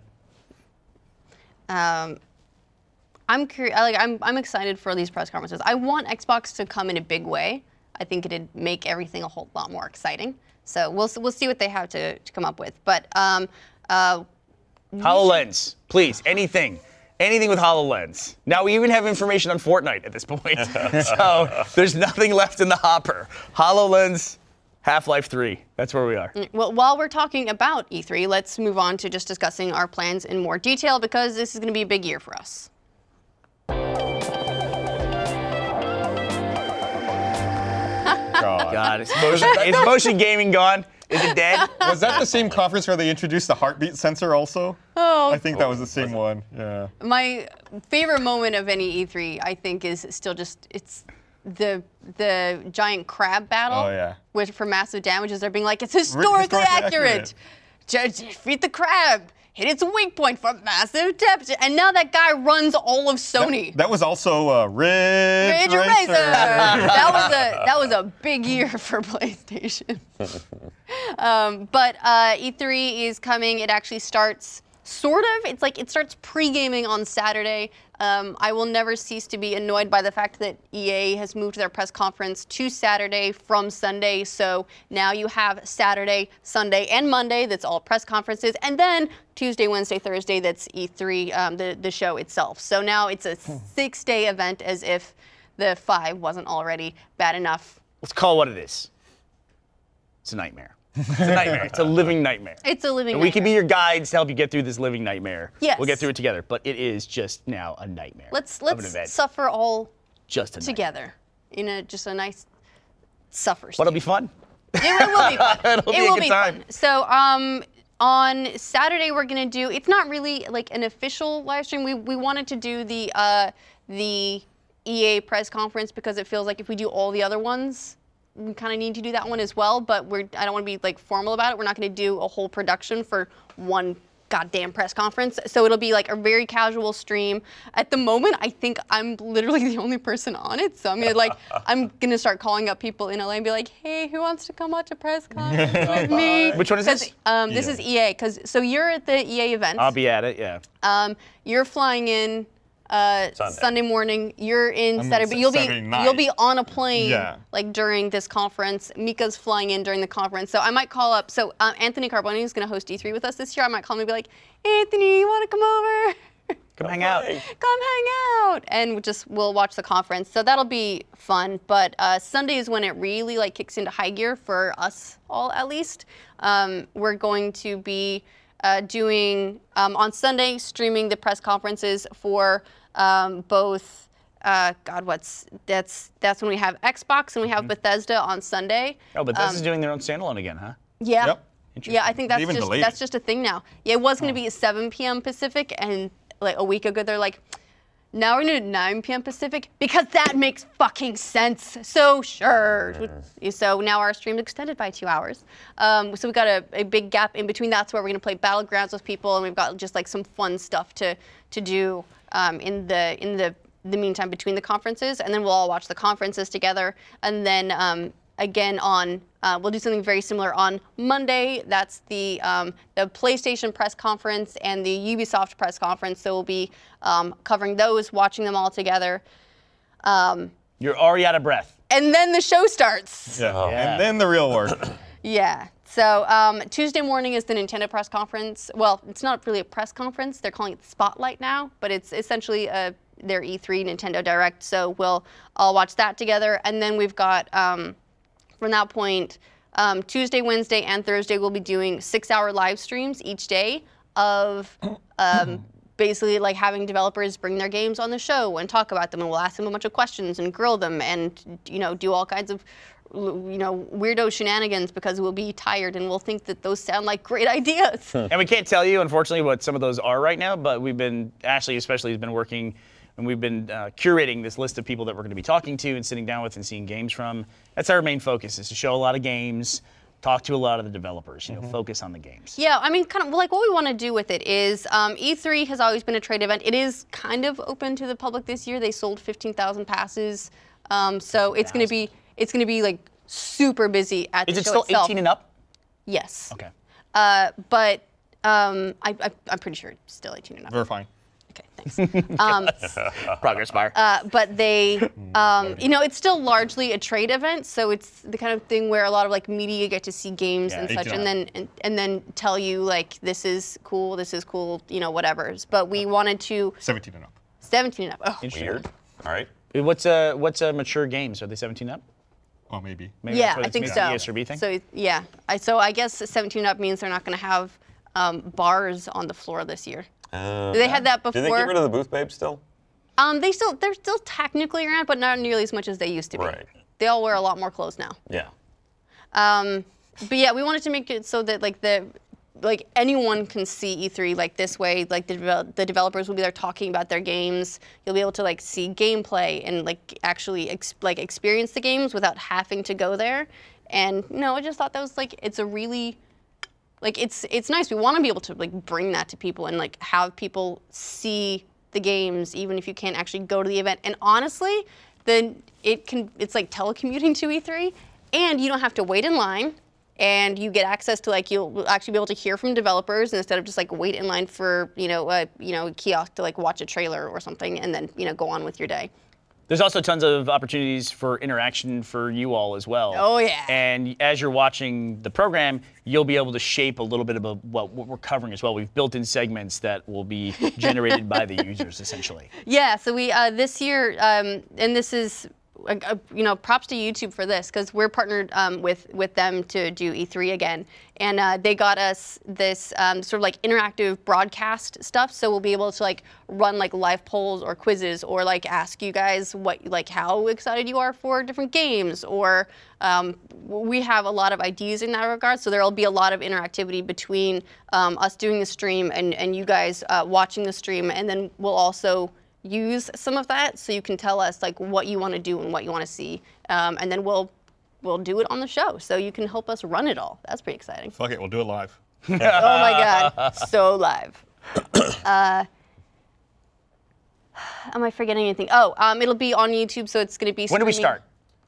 I'm curious. Like, I'm I'm excited for these press conferences. I want Xbox to come in a big way. I think it'd make everything a whole lot more exciting. So we'll we'll see what they have to, to come up with. But um, uh, HoloLens, please, anything. Anything with HoloLens. Now we even have information on Fortnite at this point. so there's nothing left in the hopper. HoloLens, Half Life 3. That's where we are. Mm, well, while we're talking about E3, let's move on to just discussing our plans in more detail because this is going to be a big year for us. God. Is motion, is motion gaming gone? Is it dead? Was that the same conference where they introduced the heartbeat sensor also? Oh. I think that was the same was one. Yeah. My favorite moment of any E3, I think, is still just it's the the giant crab battle. Oh, yeah. Which for massive damages, they're being like it's historically, historically accurate. accurate. Just defeat the crab. Hit its weak point for massive damage. And now that guy runs all of Sony. That was also uh, Ridge, Ridge Racer. that was a that was a big year for PlayStation. um, but uh, E3 is coming. It actually starts sort of. It's like it starts pre-gaming on Saturday. Um, I will never cease to be annoyed by the fact that EA has moved their press conference to Saturday from Sunday. So now you have Saturday, Sunday, and Monday. That's all press conferences, and then Tuesday, Wednesday, Thursday. That's E3, um, the the show itself. So now it's a six-day event, as if the five wasn't already bad enough. Let's call it what it is. It's a nightmare. It's a nightmare. It's a living nightmare. It's a living. And we can be your guides to help you get through this living nightmare. Yes. We'll get through it together, but it is just now a nightmare. Let's let's suffer all just together in a just a nice suffer. But it'll be fun. It, it will be fun. It'll it be a will good be time. fun. So um, on Saturday we're gonna do. It's not really like an official live stream. We we wanted to do the uh, the EA press conference because it feels like if we do all the other ones. We kind of need to do that one as well, but we're. I don't want to be like formal about it. We're not going to do a whole production for one goddamn press conference. So it'll be like a very casual stream. At the moment, I think I'm literally the only person on it. So I'm gonna like I'm gonna start calling up people in LA and be like, hey, who wants to come watch a press conference with me? Which one is this? Um, this is EA. Cause so you're at the EA event. I'll be at it, yeah. Um, you're flying in uh, Sunday. Sunday. morning. You're in I'm Saturday, but you'll be night. you'll be on a plane Yeah. like during this conference. Mica's flying in during the conference, so I might call up. So uh, Anthony Carboni is going to host E3 with us this year. I might call him and be like, Anthony, you want to come over? Come hang out. Come hang out and we just we'll watch the conference so that'll be fun but uh, sunday is when it really like kicks into high gear for us all at least um, we're going to be uh, doing um, on sunday streaming the press conferences for um, both uh, God, what's that's that's when we have Xbox and we have Bethesda on Sunday. Oh, but this is doing their own standalone again, huh? Yeah. Yep. Yeah, I think that's just that's just a thing now. Yeah, it was going to be 7 p.m. Pacific, and like a week ago they're like, now we're going to do 9 p.m. Pacific because that makes fucking sense. So sure. So now our stream's extended by two hours. Um, so we've got a, a big gap in between. That's where we're going to play battlegrounds with people, and we've got just like some fun stuff to to do um, in the in the the meantime between the conferences, and then we'll all watch the conferences together, and then um, again on uh, we'll do something very similar on Monday. That's the um, the PlayStation press conference and the Ubisoft press conference. So we'll be um, covering those, watching them all together, um, You're already out of breath. and then the show starts. Yeah. Yeah. And then the real work. Yeah. So um, Tuesday morning is the Nintendo press conference. Well, it's not really a press conference. They're calling it the Spotlight now, but it's essentially a, their E3 Nintendo Direct. So we'll all watch that together, and then we've got um, from that point um, Tuesday, Wednesday, and Thursday we'll be doing six-hour live streams each day of. Um, Basically, like having developers bring their games on the show and talk about them, and we'll ask them a bunch of questions and grill them, and you know, do all kinds of you know, weirdo shenanigans because we'll be tired and we'll think that those sound like great ideas. And we can't tell you, unfortunately, what some of those are right now, but we've been, Ashley especially, has been working and we've been uh, curating this list of people that we're going to be talking to and sitting down with and seeing games from. That's our main focus, is to show a lot of games, talk to a lot of the developers, you know, focus on the games. yeah, I mean, kind of like what we want to do with it is um, E3 has always been a trade event. It is kind of open to the public this year. They sold 15,000 passes, um, so it's going to be it's going to be like super busy at Is the it show still itself. 18 and up? Yes. Okay. Uh, but um, I, I, I'm pretty sure it's still 18 and up. We're fine. Okay, thanks. um, Progress bar. Uh, but they, um, you know, it's still largely a trade event, so it's the kind of thing where a lot of like media get to see games Yeah, and such, do. and then and, and then tell you like this is cool, this is cool, you know, whatever. But we wanted to 17 and up. 17 and up. Oh, Interesting. Weird. All right. What's a what's a mature games? Are they 17 up? Well, maybe. Maybe yeah, I think maybe so. the ESRB thing. So yeah, I, so I guess 17 up means they're not going to have um, bars on the floor this year. Uh, They had that before. Did they get rid of the booth babes still? Um, they still they're still technically around, but not nearly as much as they used to be. Right. They all wear a lot more clothes now. Yeah. Um, but yeah, we wanted to make it so that like the like anyone can see E3 like this way. Like the the developers will be there talking about their games. You'll be able to like see gameplay and like actually ex- like experience the games without having to go there. And no, I just thought that was like it's a really like it's it's nice. We want to be able to like bring that to people and like have people see the games even if you can't actually go to the event. And honestly, then it can it's like telecommuting to E3 and you don't have to wait in line and you get access to like you'll actually be able to hear from developers instead of just like wait in line for, you know, a you know, kiosk to like watch a trailer or something and then, you know, go on with your day. There's also tons of opportunities for interaction for you all as well. Oh, yeah. And as you're watching the program, you'll be able to shape a little bit of a, what, what we're covering as well. We've built in segments that will be generated by the users essentially. Yeah, so we uh, this year, um, and this is, uh, you know, props to YouTube for this because we're partnered um, with with them to do E3 again, and uh, they got us this um, sort of like interactive broadcast stuff. So we'll be able to like run like live polls or quizzes or like ask you guys what like how excited you are for different games or um, we have a lot of ideas in that regard. So there'll be a lot of interactivity between um, us doing the stream and and you guys uh, watching the stream, and then we'll also use some of that so you can tell us like what you want to do and what you want to see. Um, and then we'll we'll do it on the show so you can help us run it all. That's pretty exciting. Fuck it, we'll do it live. oh my god so live. Uh, am i forgetting anything? Oh um, it'll be on youtube so it's going to be When do we streaming- start?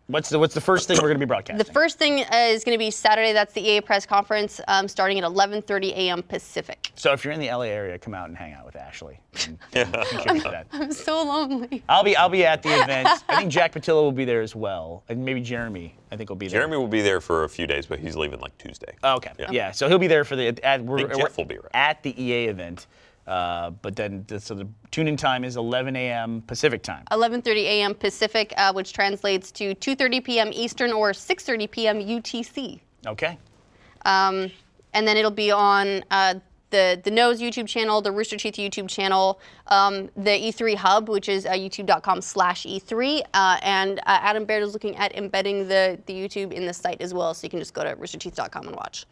What's the what's the first thing we're going to be broadcasting? the first thing uh, is going to be saturday that's the ea press conference um, starting at 11.30 a.m pacific so if you're in the LA area, come out and hang out with Ashley. and contribute to that. i'm so lonely I'll be I'll be at the event. I think Jack Pattillo will be there as well, and maybe Jeremy. I think will be there. Jeremy will be there for a few days, but he's leaving like Tuesday. Oh, okay. Yeah. Yeah. So he'll be there for the at we're, think Jeff we're will be around. at the EA event. Uh, but then the, so the tune-in time is 11 a.m. Pacific time. 11:30 a.m. Pacific, uh, which translates to 2:30 p.m. Eastern or 6:30 p.m. UTC. Okay. Um, and then it'll be on uh, the the Nose YouTube channel, the Rooster Teeth YouTube channel, um, the E3 Hub, which is uh, YouTube.com/E3, uh, and uh, Adam Baird is looking at embedding the the YouTube in the site as well, so you can just go to roosterteeth.com and watch.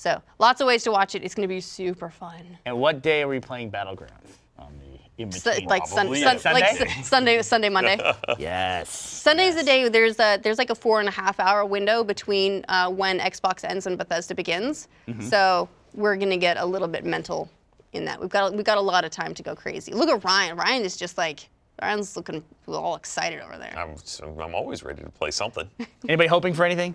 So lots of ways to watch it. It's going to be super fun. And what day are we playing Battlegrounds? On the in So, like sun, sun, Sunday? like s- Sunday, Sunday, Monday. yes. Sunday's the day there's a there's like a four and a half hour window between uh, when Xbox ends and Bethesda begins. So we're gonna get a little bit mental in that. We've got we've got a lot of time to go crazy. Look at Ryan. Ryan is just like Ryan's looking all excited over there. I'm, I'm always ready to play something. Anybody hoping for anything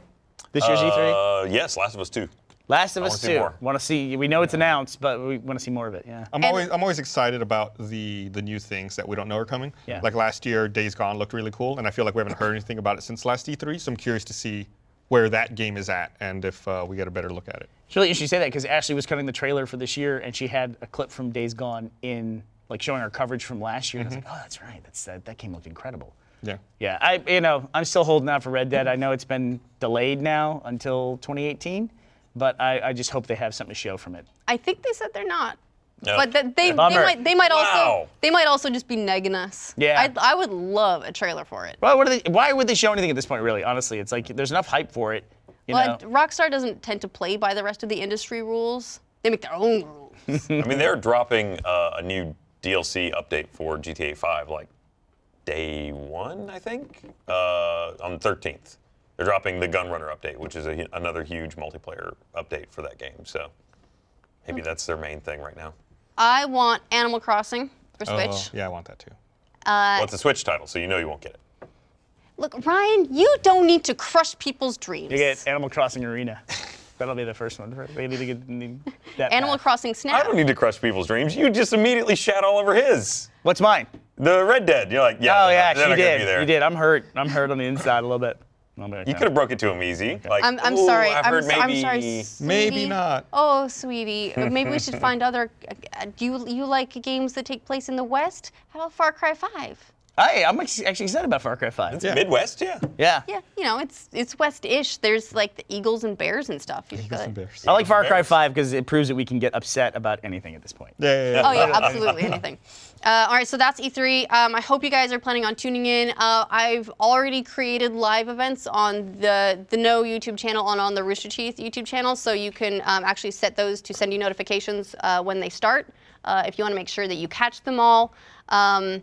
this year's E3? Uh, yes, Last of Us 2. Last of I Us wanna 2. Want to see? We know it's announced, but we want to see more of it. Yeah. I'm And- always I'm always excited about the the new things that we don't know are coming. Yeah. Like last year, Days Gone looked really cool, and I feel like we haven't heard anything about it since last E3. So I'm curious to see where that game is at and if uh, we get a better look at it. It's really interesting you say that because Ashley was cutting the trailer for this year, and she had a clip from Days Gone in, like showing our coverage from last year. And I was like, oh, that's right. That's that, that game looked incredible. Yeah. Yeah, I you know I'm still holding out for Red Dead. I know it's been delayed now until 2018, but I, I just hope they have something to show from it. I think they said they're not. No. But th- they, they Bummer. might they might also they might also just be negging us. Yeah. I, I would love a trailer for it. Well, what are they, why would they show anything at this point? Really, honestly, it's like there's enough hype for it. You But know, Rockstar doesn't tend to play by the rest of the industry rules. They make their own rules. I mean, they're dropping uh, a new DLC update for GTA 5 like day one, I think, uh, on the 13th. They're dropping the Gunrunner update, which is a, another huge multiplayer update for that game. So maybe hmm. that's their main thing right now. I want Animal Crossing for Oh, Switch. yeah, I want that too. well, it's a Switch title, so you know you won't get it. Look, Ryan, you don't need to crush people's dreams. you get Animal Crossing Arena. That'll be the first one. They need to get need that. Animal path. Crossing Snap. I don't need to crush people's dreams. You just immediately shat all over his. What's mine? The Red Dead. You're like, yeah. oh yeah, not, they're she did. Be there. You did. I'm hurt. I'm hurt on the inside a little bit. I'll be You okay. could have broke it to him easy. Like, I'm, I'm "Ooh, sorry. I've I'm, heard so- I'm maybe. sorry. Maybe not. Oh, sweetie. Uh, Maybe we should find other. Uh, do you you like games that take place in the West? How about Far Cry 5? Hey, I'm actually excited about Far Cry 5. Yeah. Midwest, yeah. Yeah. Yeah, you know, it's it's west-ish. There's like the eagles and bears and stuff. You Eagles could- and Bears. I like Far Cry 5 because it proves that we can get upset about anything at this point. Yeah, yeah, yeah. Oh yeah, absolutely anything. Uh, all right, so that's E3. Um, I hope you guys are planning on tuning in. Uh, I've already created live events on the the No YouTube channel and on the Rooster Teeth YouTube channel, so you can um, actually set those to send you notifications uh, when they start. Uh, if you want to make sure that you catch them all, um,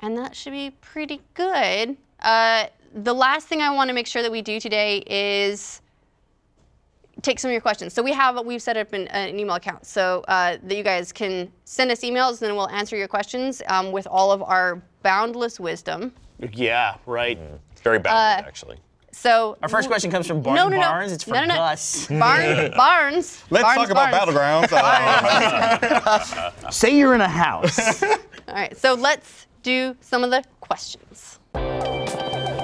and that should be pretty good. Uh, the last thing I want to make sure that we do today is take some of your questions. So we have we've set up an, an email account so uh, that you guys can send us emails, and then we'll answer your questions um, with all of our boundless wisdom. Yeah, right. It's very balanced, Uh, actually. So Our first question comes from Barnes no, no, no. Barnes. It's for No, no, no. Gus. Barnes, Barnes. Let's Barnes, talk about Barnes. battlegrounds. Say you're in a house. All right, so let's do some of the questions.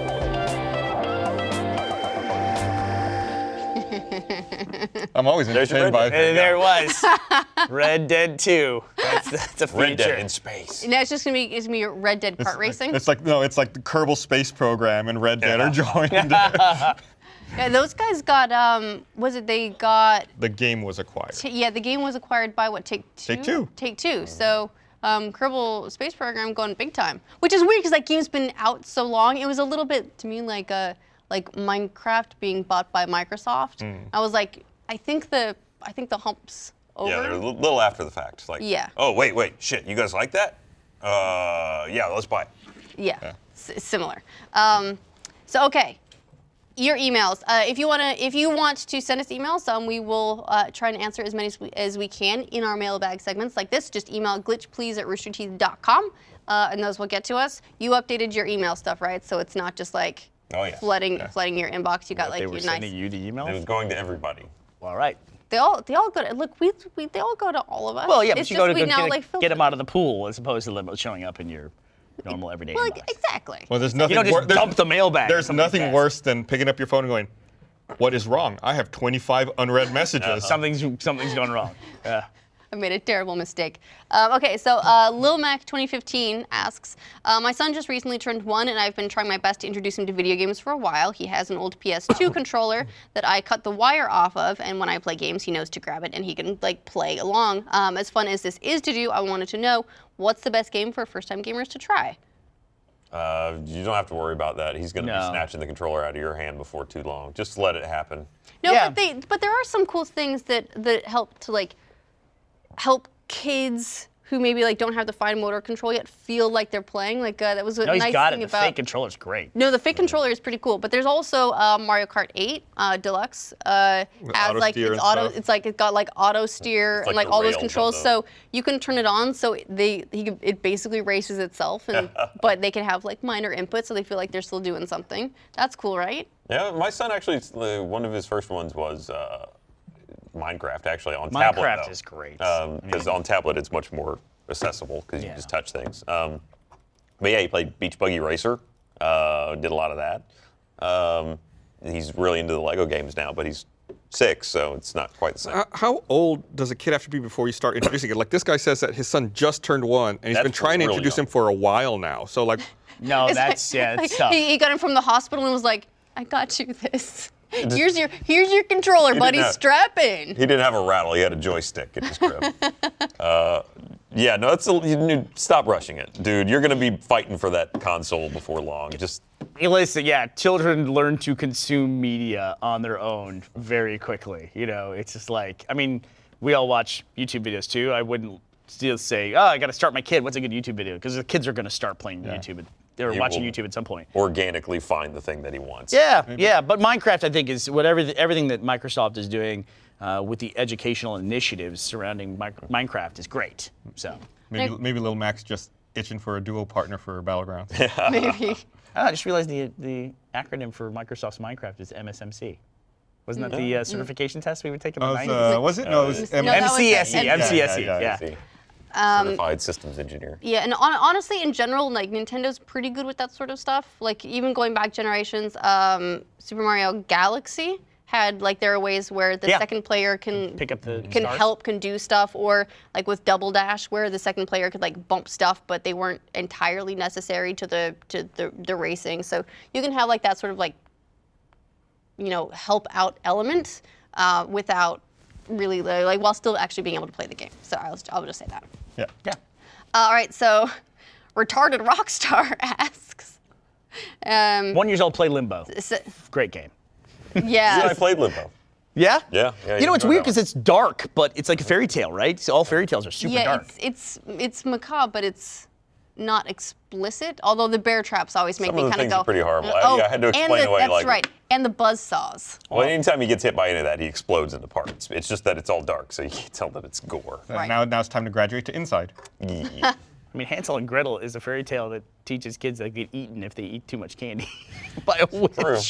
I'm always There's your entertained by. Red Dead. and there it was. Red Dead 2. That's, that's a Red feature. Dead in space. Now it's just gonna be it's gonna be Red Dead kart racing. It's like no, it's like the Kerbal Space Program and Red Dead Yeah. are joined. Yeah, those guys got um, was it they got the game was acquired. T- yeah, the game was acquired by what? Take Two. Take Two. Take Two. So, um, Kerbal Space Program going big time, which is weird because that game's been out so long. It was a little bit to me like a like Minecraft being bought by Microsoft. Hmm. I was like, I think the I think the humps over. Yeah, they're a little after the fact. Like, Yeah. oh, wait, wait, shit, you guys like that? Uh, yeah, let's buy it. Yeah, S- similar. Um, so okay, your emails. Uh, if you wanna, if you want to send us emails, um, we will uh, try and answer as many as we, as we can in our mailbag segments like this. Just email glitchplease at roosterteeth.com, uh, and those will get to us. You updated your email stuff, right? So it's not just like Oh, yeah. flooding flooding your inbox. You got like they your were nice. sending you the emails. It was going to everybody. All right. They all they all go to look. We, we they all go to all of us. Well, yeah, but you just go to we go now get, like get them out of the pool as opposed to them showing up in your normal everyday Well, inbox. exactly. Well, there's nothing. You don't just wor- there's- dump the mailbag. There's nothing fast. worse than picking up your phone and going, "What is wrong? I have 25 unread messages." Something's something's gone wrong. Yeah. I made a terrible mistake. Um, okay, so uh, Lil Mac 2015 asks, uh, my son just recently turned one, and I've been trying my best to introduce him to video games for a while. He has an old PS2 controller that I cut the wire off of, and when I play games, he knows to grab it and he can like play along. Um, as fun as this is to do, I wanted to know what's the best game for first-time gamers to try. Uh, you don't have to worry about that. He's going to No. be snatching the controller out of your hand before too long. Just let it happen. No, Yeah. but they but there are some cool things that that help to like help kids who maybe like don't have the fine motor control yet feel like they're playing. Like uh, that was a No, he's nice got it. thing The about fake controller's great. No, the fake controller is pretty cool, but there's also uh, Mario Kart 8 uh, Deluxe. Uh, has auto like steer it's and auto. stuff. It's like it's got like auto steer It's and like like all those controls. So you can turn it on, so they he, it basically races itself, and but they can have like minor inputs, so they feel like they're still doing something. That's cool, right? Yeah, my son actually, uh, one of his first ones was uh, Minecraft, actually, on tablet. Minecraft is great. Because on tablet, it's much more accessible because you Yeah. just touch things. Um, but yeah, he played Beach Buggy Racer, uh, did a lot of that. Um, he's really into the Lego games now, but he's six, so it's not quite the same. Uh, how old does a kid have to be before you start introducing it? Like this guy says that his son just turned one, and he's That's been trying to introduce young. him for a while now. So like, No, that's like- yeah, like, tough. He, he got him from the hospital and was like, "I got you this. Here's your here's your controller, didn't buddy. have- Strap in." He didn't have a rattle; he had a joystick in his crib. uh, yeah, no, that's a, you need, stop rushing it, dude. You're gonna be fighting for that console before long. Just Listen, yeah, children learn to consume media on their own very quickly. You know, it's just like, I mean, we all watch YouTube videos too. I wouldn't still say, oh, I got to start my kid. What's a good YouTube video? Because the kids are going to start playing YouTube. They're He watching. YouTube at some point. organically find the thing that he wants. Yeah, yeah, but Minecraft, I think, is whatever the, everything that Microsoft is doing uh, with the educational initiatives surrounding Mi- Minecraft is great. So, maybe Nick- maybe Lil Mac's just itching for a duo partner for Battlegrounds. Maybe. oh, I just realized the the acronym for Microsoft's Minecraft is MSMC. Wasn't that the uh, certification test we would take in the Uh, was, 90s? uh, was it? No, it was M- that was MCSE, the- MCSE, Yeah, yeah, yeah. See, Um, certified systems engineer. Yeah, and on, honestly, in general, like Nintendo's pretty good with that sort of stuff. Like even going back generations, um, Super Mario Galaxy had like there are ways where the Yeah. second player can Pick up the can stars. help, can do stuff, or like with double dash where the second player could like bump stuff, but they weren't entirely necessary to the to the, the racing. So you can have like that sort of like you know help out element uh, without really like while still actually being able to play the game. So I'll, I'll just say that. Yeah. Yeah. All right, so retarded rockstar asks. Um, One years old, play Limbo. s- Great game. yeah. I played Limbo. Yeah? Yeah, yeah, You you know, it's weird because it's dark, but it's like a fairy tale, right? So all fairy tales are super yeah, dark. it's it's it's macabre, but it's not explicit. Although the bear traps always make Some me of the kind of things go. are pretty horrible. I- Oh, yeah, I had to and explain the, away, That's like- right. And the buzz saws. Well, anytime he gets hit by any of that, he explodes into parts. It's just that it's all dark, so you can't tell that it's gore. Uh, Right. Now, now it's time to graduate to inside. Yeah. I mean, Hansel and Gretel is a fairy tale that teaches kids they get eaten if they eat too much candy by a witch. True.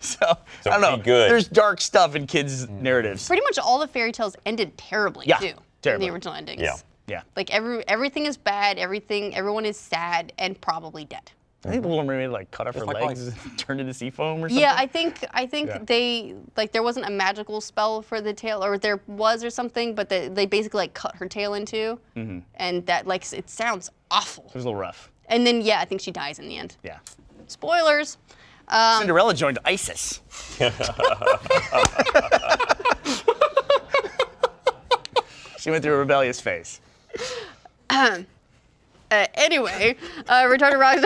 So, I don't know. pretty good. There's dark stuff in kids' narratives. Pretty much all the fairy tales ended terribly Yeah, too. In terribly. the original endings. Yeah. Yeah. Like every everything is bad. Everything everyone is sad and probably dead. I think the Little Mermaid like cut off her like legs, and turned into sea foam or something. Yeah, I think I think Yeah. they like there wasn't a magical spell for the tail, or there was or something, but they, they basically like cut her tail in 2 Mm-hmm. and that like it sounds awful. it was a little rough. And then yeah, I think she dies in the end. Yeah. Spoilers. Um, Cinderella joined ISIS. she went through a rebellious phase. Uh, anyway, uh, retarded rockstar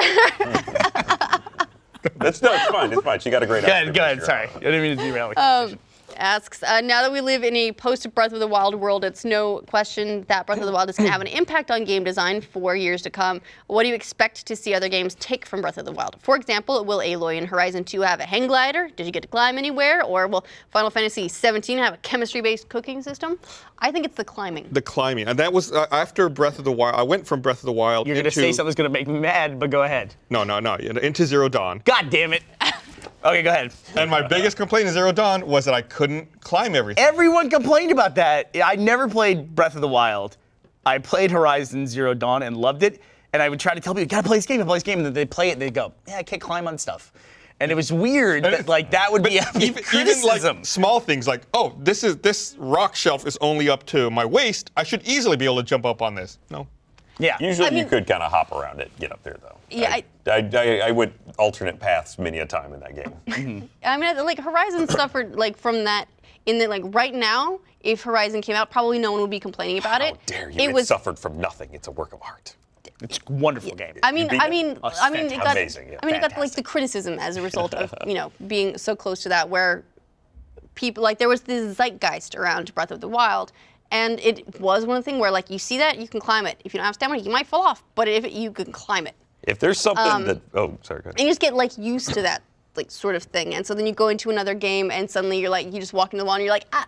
That's no, it's fine. It's fine. She got a great. Go ahead, outfit go ahead. year. Sorry, I didn't mean to derail the conversation. Asks, uh, now that we live in a post Breath of the Wild world, it's no question that Breath of the Wild is going to have an impact on game design for years to come. What do you expect to see other games take from Breath of the Wild? For example, will Aloy and Horizon 2 have a hang glider? Did you get to climb anywhere? Or will Final Fantasy 17 have a chemistry-based cooking system? I think it's the climbing. The climbing, and that was uh, after Breath of the Wild. I went from Breath of the Wild You're gonna say something's gonna make me mad, but go ahead. no, no, no, into Zero Dawn. God damn it. Okay, go ahead. And my biggest complaint in Zero Dawn was that I couldn't climb everything. Everyone complained about that. I never played Breath of the Wild. I played Horizon Zero Dawn and loved it. And I would try to tell people, you gotta play this game, you gotta play this game. And then they play it and they go, yeah, I can't climb on stuff. And it was weird that like that would be a big even, even like small things like, oh, this is this rock shelf is only up to my waist. I should easily be able to jump up on this. No. Yeah. Usually I you could kind of hop around it, get up there though. Yeah, I, I, I, I went alternate paths many a time in that game. I mean, like Horizon suffered like from that in the like right now. If Horizon came out, probably no one would be complaining about How it. dare you? It It, was. suffered from nothing. It's a work of art. It's a wonderful game. I mean, I mean, I mean, it got. Amazing, yeah. I mean, it got like the criticism as a result of you know being so close to that, where people like there was this zeitgeist around Breath of the Wild. And it was one of the things where, like, you see that, you can climb it. If you don't have stamina, you might fall off. But if it, you can climb it, If there's something Um, that oh sorry, go ahead. and you just get like used to that like sort of thing and so then you go into another game and suddenly you're like you just walk into the wall and you're like ah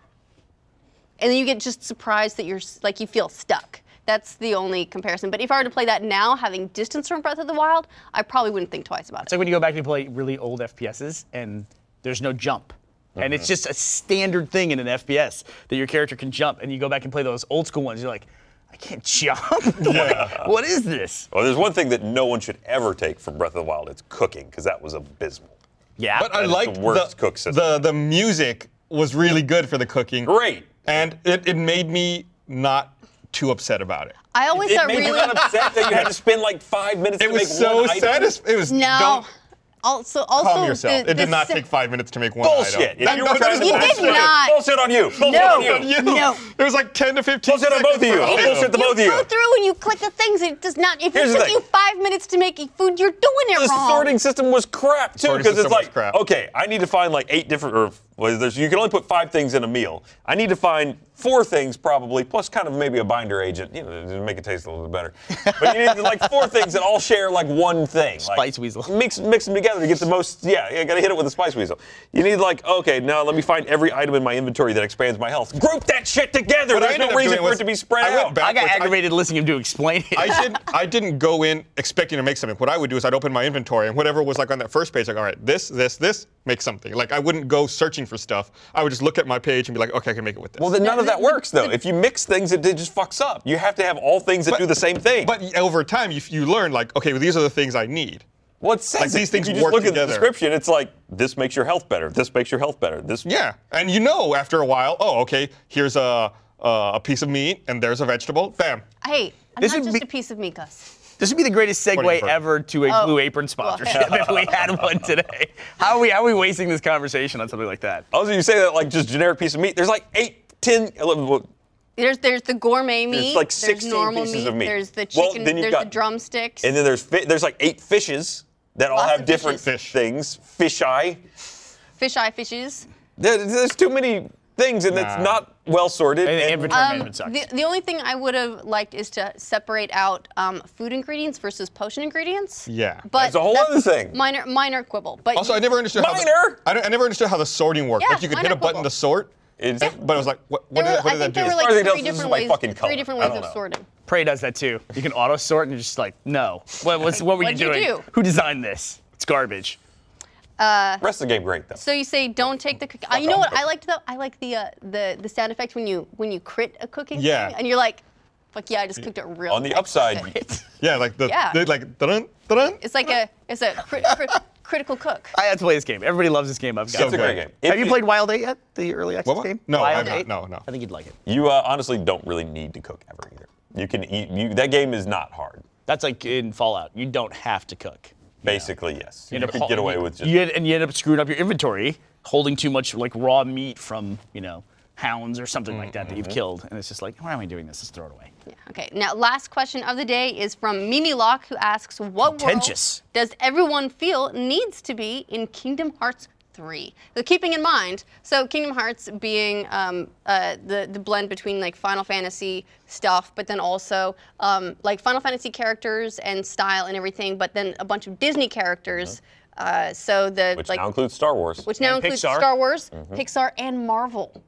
and then you get just surprised that you're like you feel stuck that's the only comparison but if i were to play that now having distance from breath of the wild i probably wouldn't think twice about It's it like when you go back and play really old FPSs and there's no jump. And it's uh-huh. just a standard thing in an FPS that your character can jump. And you go back and play those old school ones, you're like, I can't jump. Like, what is this? Well, there's one thing that no one should ever take from Breath of the Wild. It's cooking, because that was abysmal. Yeah. But I That is liked the worst cook system. the the music was really good for the cooking. Great. And it, it made me not too upset about it. i always It got made really you not upset that you had to spend like five minutes It to was make so satisfying. It was no don't also also calm yourself. the- it did not sim- take five minutes to make one Bullshit. item. If you were trying to You bullshit, did not. bullshit on you. Bullshit No. on you. you. No. It was like 10 to 15 Bullshit on both of you. I'll bullshit the both of you. You go through and you click the things it does not if Here's it took you five minutes to make food you're doing it The wrong The sorting system was crap too, because it's like, okay, I need to find like eight different, or well, there's, you can only put five things in a meal. I need to find four things probably, plus kind of maybe a binder agent, you know, to make it taste a little bit better. But you need like four things that all share like one thing. like, Spice weasel. Mix mix them together to get the most. Yeah, you got to hit it with a spice weasel. You need like, okay, now let me find every item in my inventory that expands my health. Group that shit together. What I There's no reason for was it to be spread I out. I got backwards. I- aggravated listening to him explain it. I didn't. I didn't go in expecting to make something. What I would do is I'd open my inventory and whatever was like on that first page, like all right, this, this, this, make something. Like I wouldn't go searching for stuff. I would just look at my page and be like, okay, I can make it with this. Well, then none of that works though. If you mix things, it, it just fucks up. You have to have all things that do the same thing. But over time, you, you learn like, okay, well, these are the things I need. Well, it says Like, it. these things if you just work look at the together. description, it's like this makes your health better. This makes your health better. This Yeah, and you know after a while, oh, okay, here's a uh, a piece of meat and there's a vegetable. Bam. Hey, I'm This not just be- a piece of meat, Gus. This would be the greatest segue ever to a Oh. Blue Apron sponsorship if we had one today. How are we how are we wasting this conversation on something like that? Also, you say that like just generic piece of meat. There's like eight, ten, eleven. well, There's there's the gourmet meat. There's like there's 16 normal pieces meat, of meat. There's the Well, chicken. then you've there's got- the drumsticks. And then there's fi- there's like eight fishes that all have different fishes. Fish. things. Fish eye. fish eye fishes. There, there's too many things, and it's not well sorted. And the and- inventory Um, management sucks. the, the only thing I would have liked is to separate out um, food ingredients versus potion ingredients. Yeah. But That's a whole other thing. Minor minor quibble. But Also, I never understood how the, Minor? I, I never understood how the sorting worked. Yeah, like you could hit minor a button to sort, It's- but it was like, what, what there did, were, what I did think that there were As far as like I know, three different ways. fucking. Three different ways of know. sorting. Prey does that too. You can auto sort and you're just like, no. What, what's, what were you What'd you doing? do? Who designed this? It's garbage. Rest of the game great though. So you say don't take the cookie. Uh, you know what I liked though? I like the uh, the the sound effect when you when you crit a cooking Yeah. thing and you're like, fuck yeah, I just cooked it real. On the nice." upside, Yeah, like the, Yeah. they like dun dun. It's like a it's a crit, crit, critical cook. I had to play this game. Everybody loves this game. I've got So it's a great good. game. Have If you played Wild 8 yet? The early access What, what? game? No, Wild I've not. 8? No, no. I think you'd like it. You uh, honestly don't really need to cook ever either. You can eat. You, that game is not hard. That's like in Fallout. You don't have to cook. Basically, yes. You, end up could get away you- with just. you end- and you end up screwing up your inventory, holding too much like raw meat from you know hounds or something like that that you've mm-hmm. killed, and it's just like, why am I doing this? Let's throw it away. Yeah, Okay. Now, last question of the day is from Mimi Locke, who asks, "What Contentious. world does everyone feel needs to be in Kingdom Hearts 3?" So, keeping in mind, so Kingdom Hearts being um, uh, the the blend between like Final Fantasy stuff, but then also um, like Final Fantasy characters and style and everything, but then a bunch of Disney characters. Uh, so the which like now includes Star Wars. which now And includes Pixar. Star Wars, Mm-hmm. Pixar, and Marvel.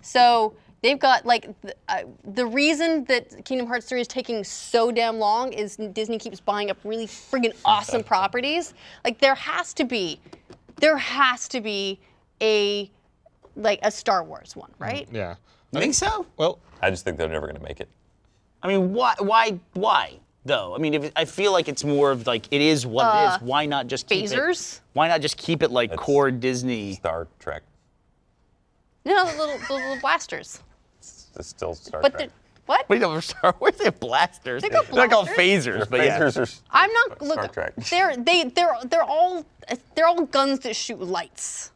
So they've got like the, uh, the reason that Kingdom Hearts 3 is taking so damn long is Disney keeps buying up really friggin' awesome properties. Like there has to be, there has to be a like a Star Wars one, mm-hmm. right? Yeah. You think so? Well, I just think they're never going to make it. I mean, why? Why? Why? Though I mean, if, I feel like it's more of like it is what it is. Uh, why not just keep Phasers? it? Why not just keep it like core Disney? Star Trek. No, the little, the little blasters. It's still Star But Trek. the, what? What do you know for Star Wars? They have blasters. They got They're called phasers, but yeah. Phasers are I'm not Star look. Trek. They're they they're they're all they're all guns that shoot lights.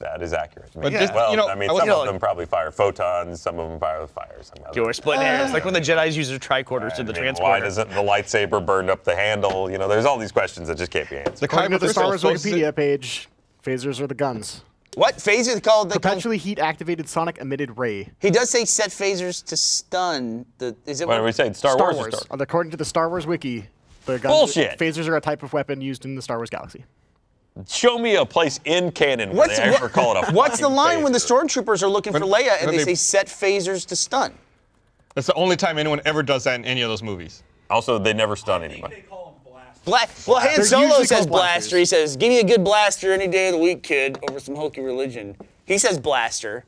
That is accurate. I mean, But just, well, you know, I mean, I some You know, of them probably fire photons, some of them fire with fire. Some of them. You're splitting hairs, like when the Jedi's use their tricorders to the I mean, transporter. Why doesn't the lightsaber burn up the handle? You know, there's all these questions that just can't be answered. the According to the Star Wars crystals supposed to- Wikipedia page, phasers are the guns. What phasers called? the called Perpetually heat-activated sonic emitted ray. he does say set phasers to stun. The is it? What are we saying? Star, Star Wars. Wars. Star? According to the Star Wars wiki, the guns, Bullshit. phasers are a type of weapon used in the Star Wars galaxy. Show me a place in canon where What's, they ever what- call it a what's the fucking line when the stormtroopers are looking for Leia and they, they- say set phasers to stun? That's the only time anyone ever does that in any of those movies. Also, they never stun anyone. Bla- well, Han They're Solo says blaster. He says, "Give me a good blaster any day of the week, kid, over some hokey religion." He says blaster.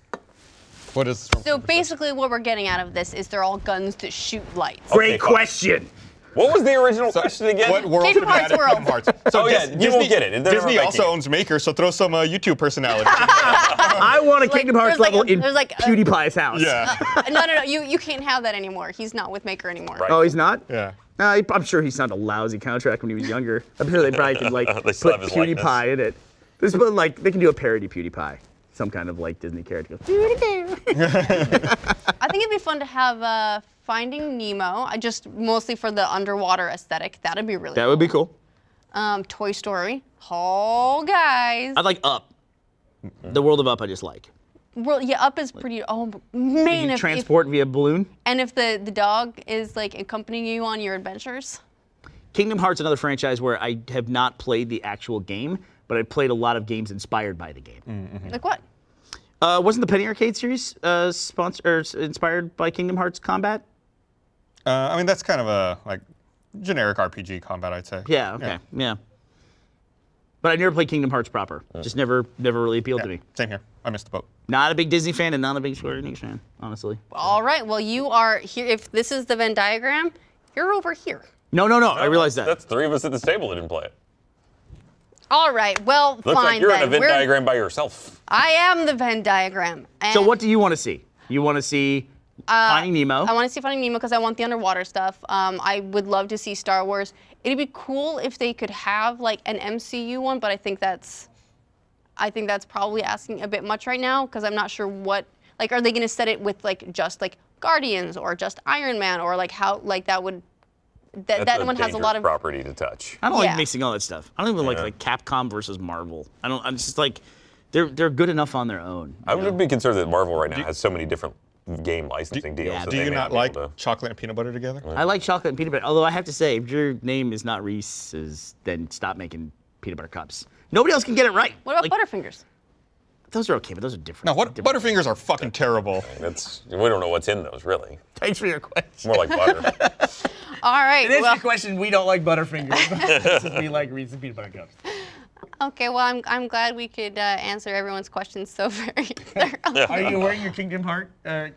What is So basically, what we're getting out of this is they're all guns that shoot lights. Great question. What was the original question again? What world Kingdom Hearts world. Kingdom Hearts? So Oh, yeah, Dis- you won't get it. They're Disney also it. owns Maker, so throw some uh, YouTube personality. I want a Like, Kingdom Hearts there's like level a- in like a- PewDiePie's house. yeah. no, no, no. You you can't have that anymore. He's not with Maker anymore. Right. Oh, he's not? Yeah. Uh, he- I'm sure he signed a lousy contract when he was younger. I'm sure they probably could like put PewDiePie likeness. in it. This, but like they can do a parody PewDiePie, some kind of like Disney character. I think it'd be fun to have uh, Finding Nemo. I just mostly for the underwater aesthetic. That'd be really. That would be cool. Um, Toy Story. Oh, guys. I'd like Up. The world of Up, I just like. Well, yeah, Up is pretty. Oh man, if, if Transport via balloon. and if the the dog is like accompanying you on your adventures. Kingdom Hearts, is another franchise where I have not played the actual game, but I played a lot of games inspired by the game. Mm. Like what? Uh, wasn't the Penny Arcade series uh, sponsor or inspired by Kingdom Hearts Combat? Uh, I mean, that's kind of a like generic RPG combat, I'd say. Yeah. Okay. Yeah. But I never played Kingdom Hearts proper. Just never, never really appealed to me. Same here. I missed the boat. Not a big Disney fan and not a big Square Enix fan, honestly. All right. Well, you are here. If this is the Venn diagram, you're over here. No, no, no. I realize that. That's three of us at this table that didn't play it. All right. Well, Looks fine like you're then. in a Venn We're- diagram by yourself. I am the Venn diagram. So what do you want to see? You want to see Finding Nemo? Uh, I want to see Finding Nemo because I want the underwater stuff. Um, I would love to see Star Wars. It'd be cool if they could have like an MCU one, but I think that's, I think that's probably asking a bit much right now because I'm not sure what like are they going to set it with like just like Guardians or just Iron Man or like how like that would that That's that a one has a lot of property to touch. I don't Yeah. like mixing all that stuff. I don't even like Yeah. like Capcom versus Marvel. I don't. I'm just like, they're they're good enough on their own. I would be concerned that Marvel right now has so many different game licensing deals. yeah, that Do they you may not be like able to- chocolate and peanut butter together? I like chocolate and peanut butter. Although I have to say, if your name is not Reese's, then stop making peanut butter cups. Nobody else can get it right. what about Like, Butterfingers? Those are okay, but those are different. No, what different- Butterfingers are fucking terrible. That's we don't know what's in those really. Thanks for your question. It's more like butter. All right. It is well- your question. We don't like Butterfingers. we like Reese's peanut butter cups. Okay, well, I'm, I'm glad we could uh, answer everyone's questions so very thoroughly. Are you wearing your Kingdom Heart uh,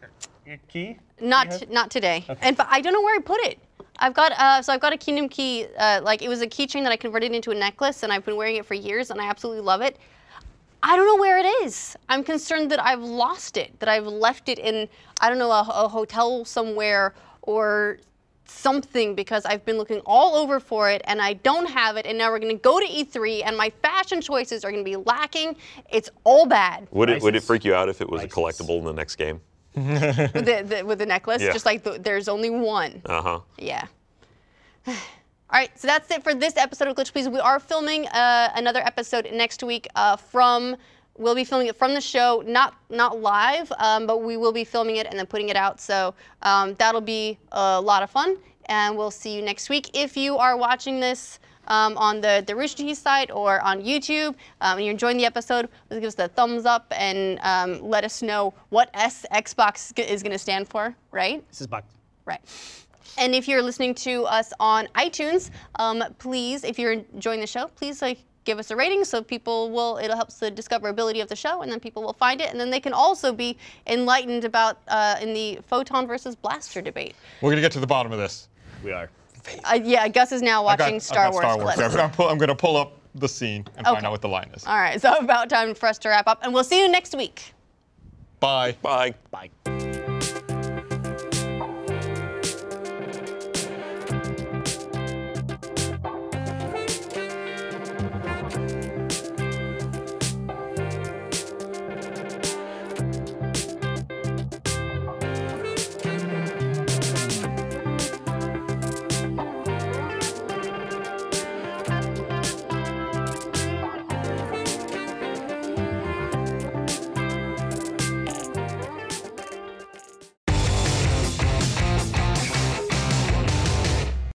your key? Not not today. And but I don't know where I put it. I've got uh, so I've got a Kingdom key. Uh, like it was a keychain that I converted into a necklace, and I've been wearing it for years, and I absolutely love it. I don't know where it is. I'm concerned that I've lost it, that I've left it in I don't know a, a hotel somewhere or something because I've been looking all over for it and I don't have it. And now we're gonna go to E3, and my fashion choices are gonna be lacking. It's all bad. Would it would it freak you out if it was a collectible in the next game? With the, the with the necklace. Yeah. Just like the, there's only one. Uh huh. Yeah. All right, so that's it for this episode of Glitch Please. We are filming uh, another episode next week uh, from. We'll be filming it from the show, not not live, um, but we will be filming it and then putting it out. So um, that'll be a lot of fun, and we'll see you next week. If you are watching this um, on the the Rooster Teeth site or on YouTube, um, and you're enjoying the episode, please give us a thumbs up and um, let us know what S Xbox is going to stand for. Right? This is Buck. Right. And if you're listening to us on iTunes, um, please, if you're enjoying the show, please like give us a rating so people will. It'll help the discoverability of the show, and then people will find it, and then they can also be enlightened about uh, in the photon versus blaster debate. We're gonna get to the bottom of this. We are. Uh, yeah, Gus is now I got- watching Star, Wars Star Wars. clips. I'm, pull, I'm gonna pull up the scene and Okay. find out what the line is. All right, so about time for us to wrap up, and we'll see you next week. Bye. Bye. Bye.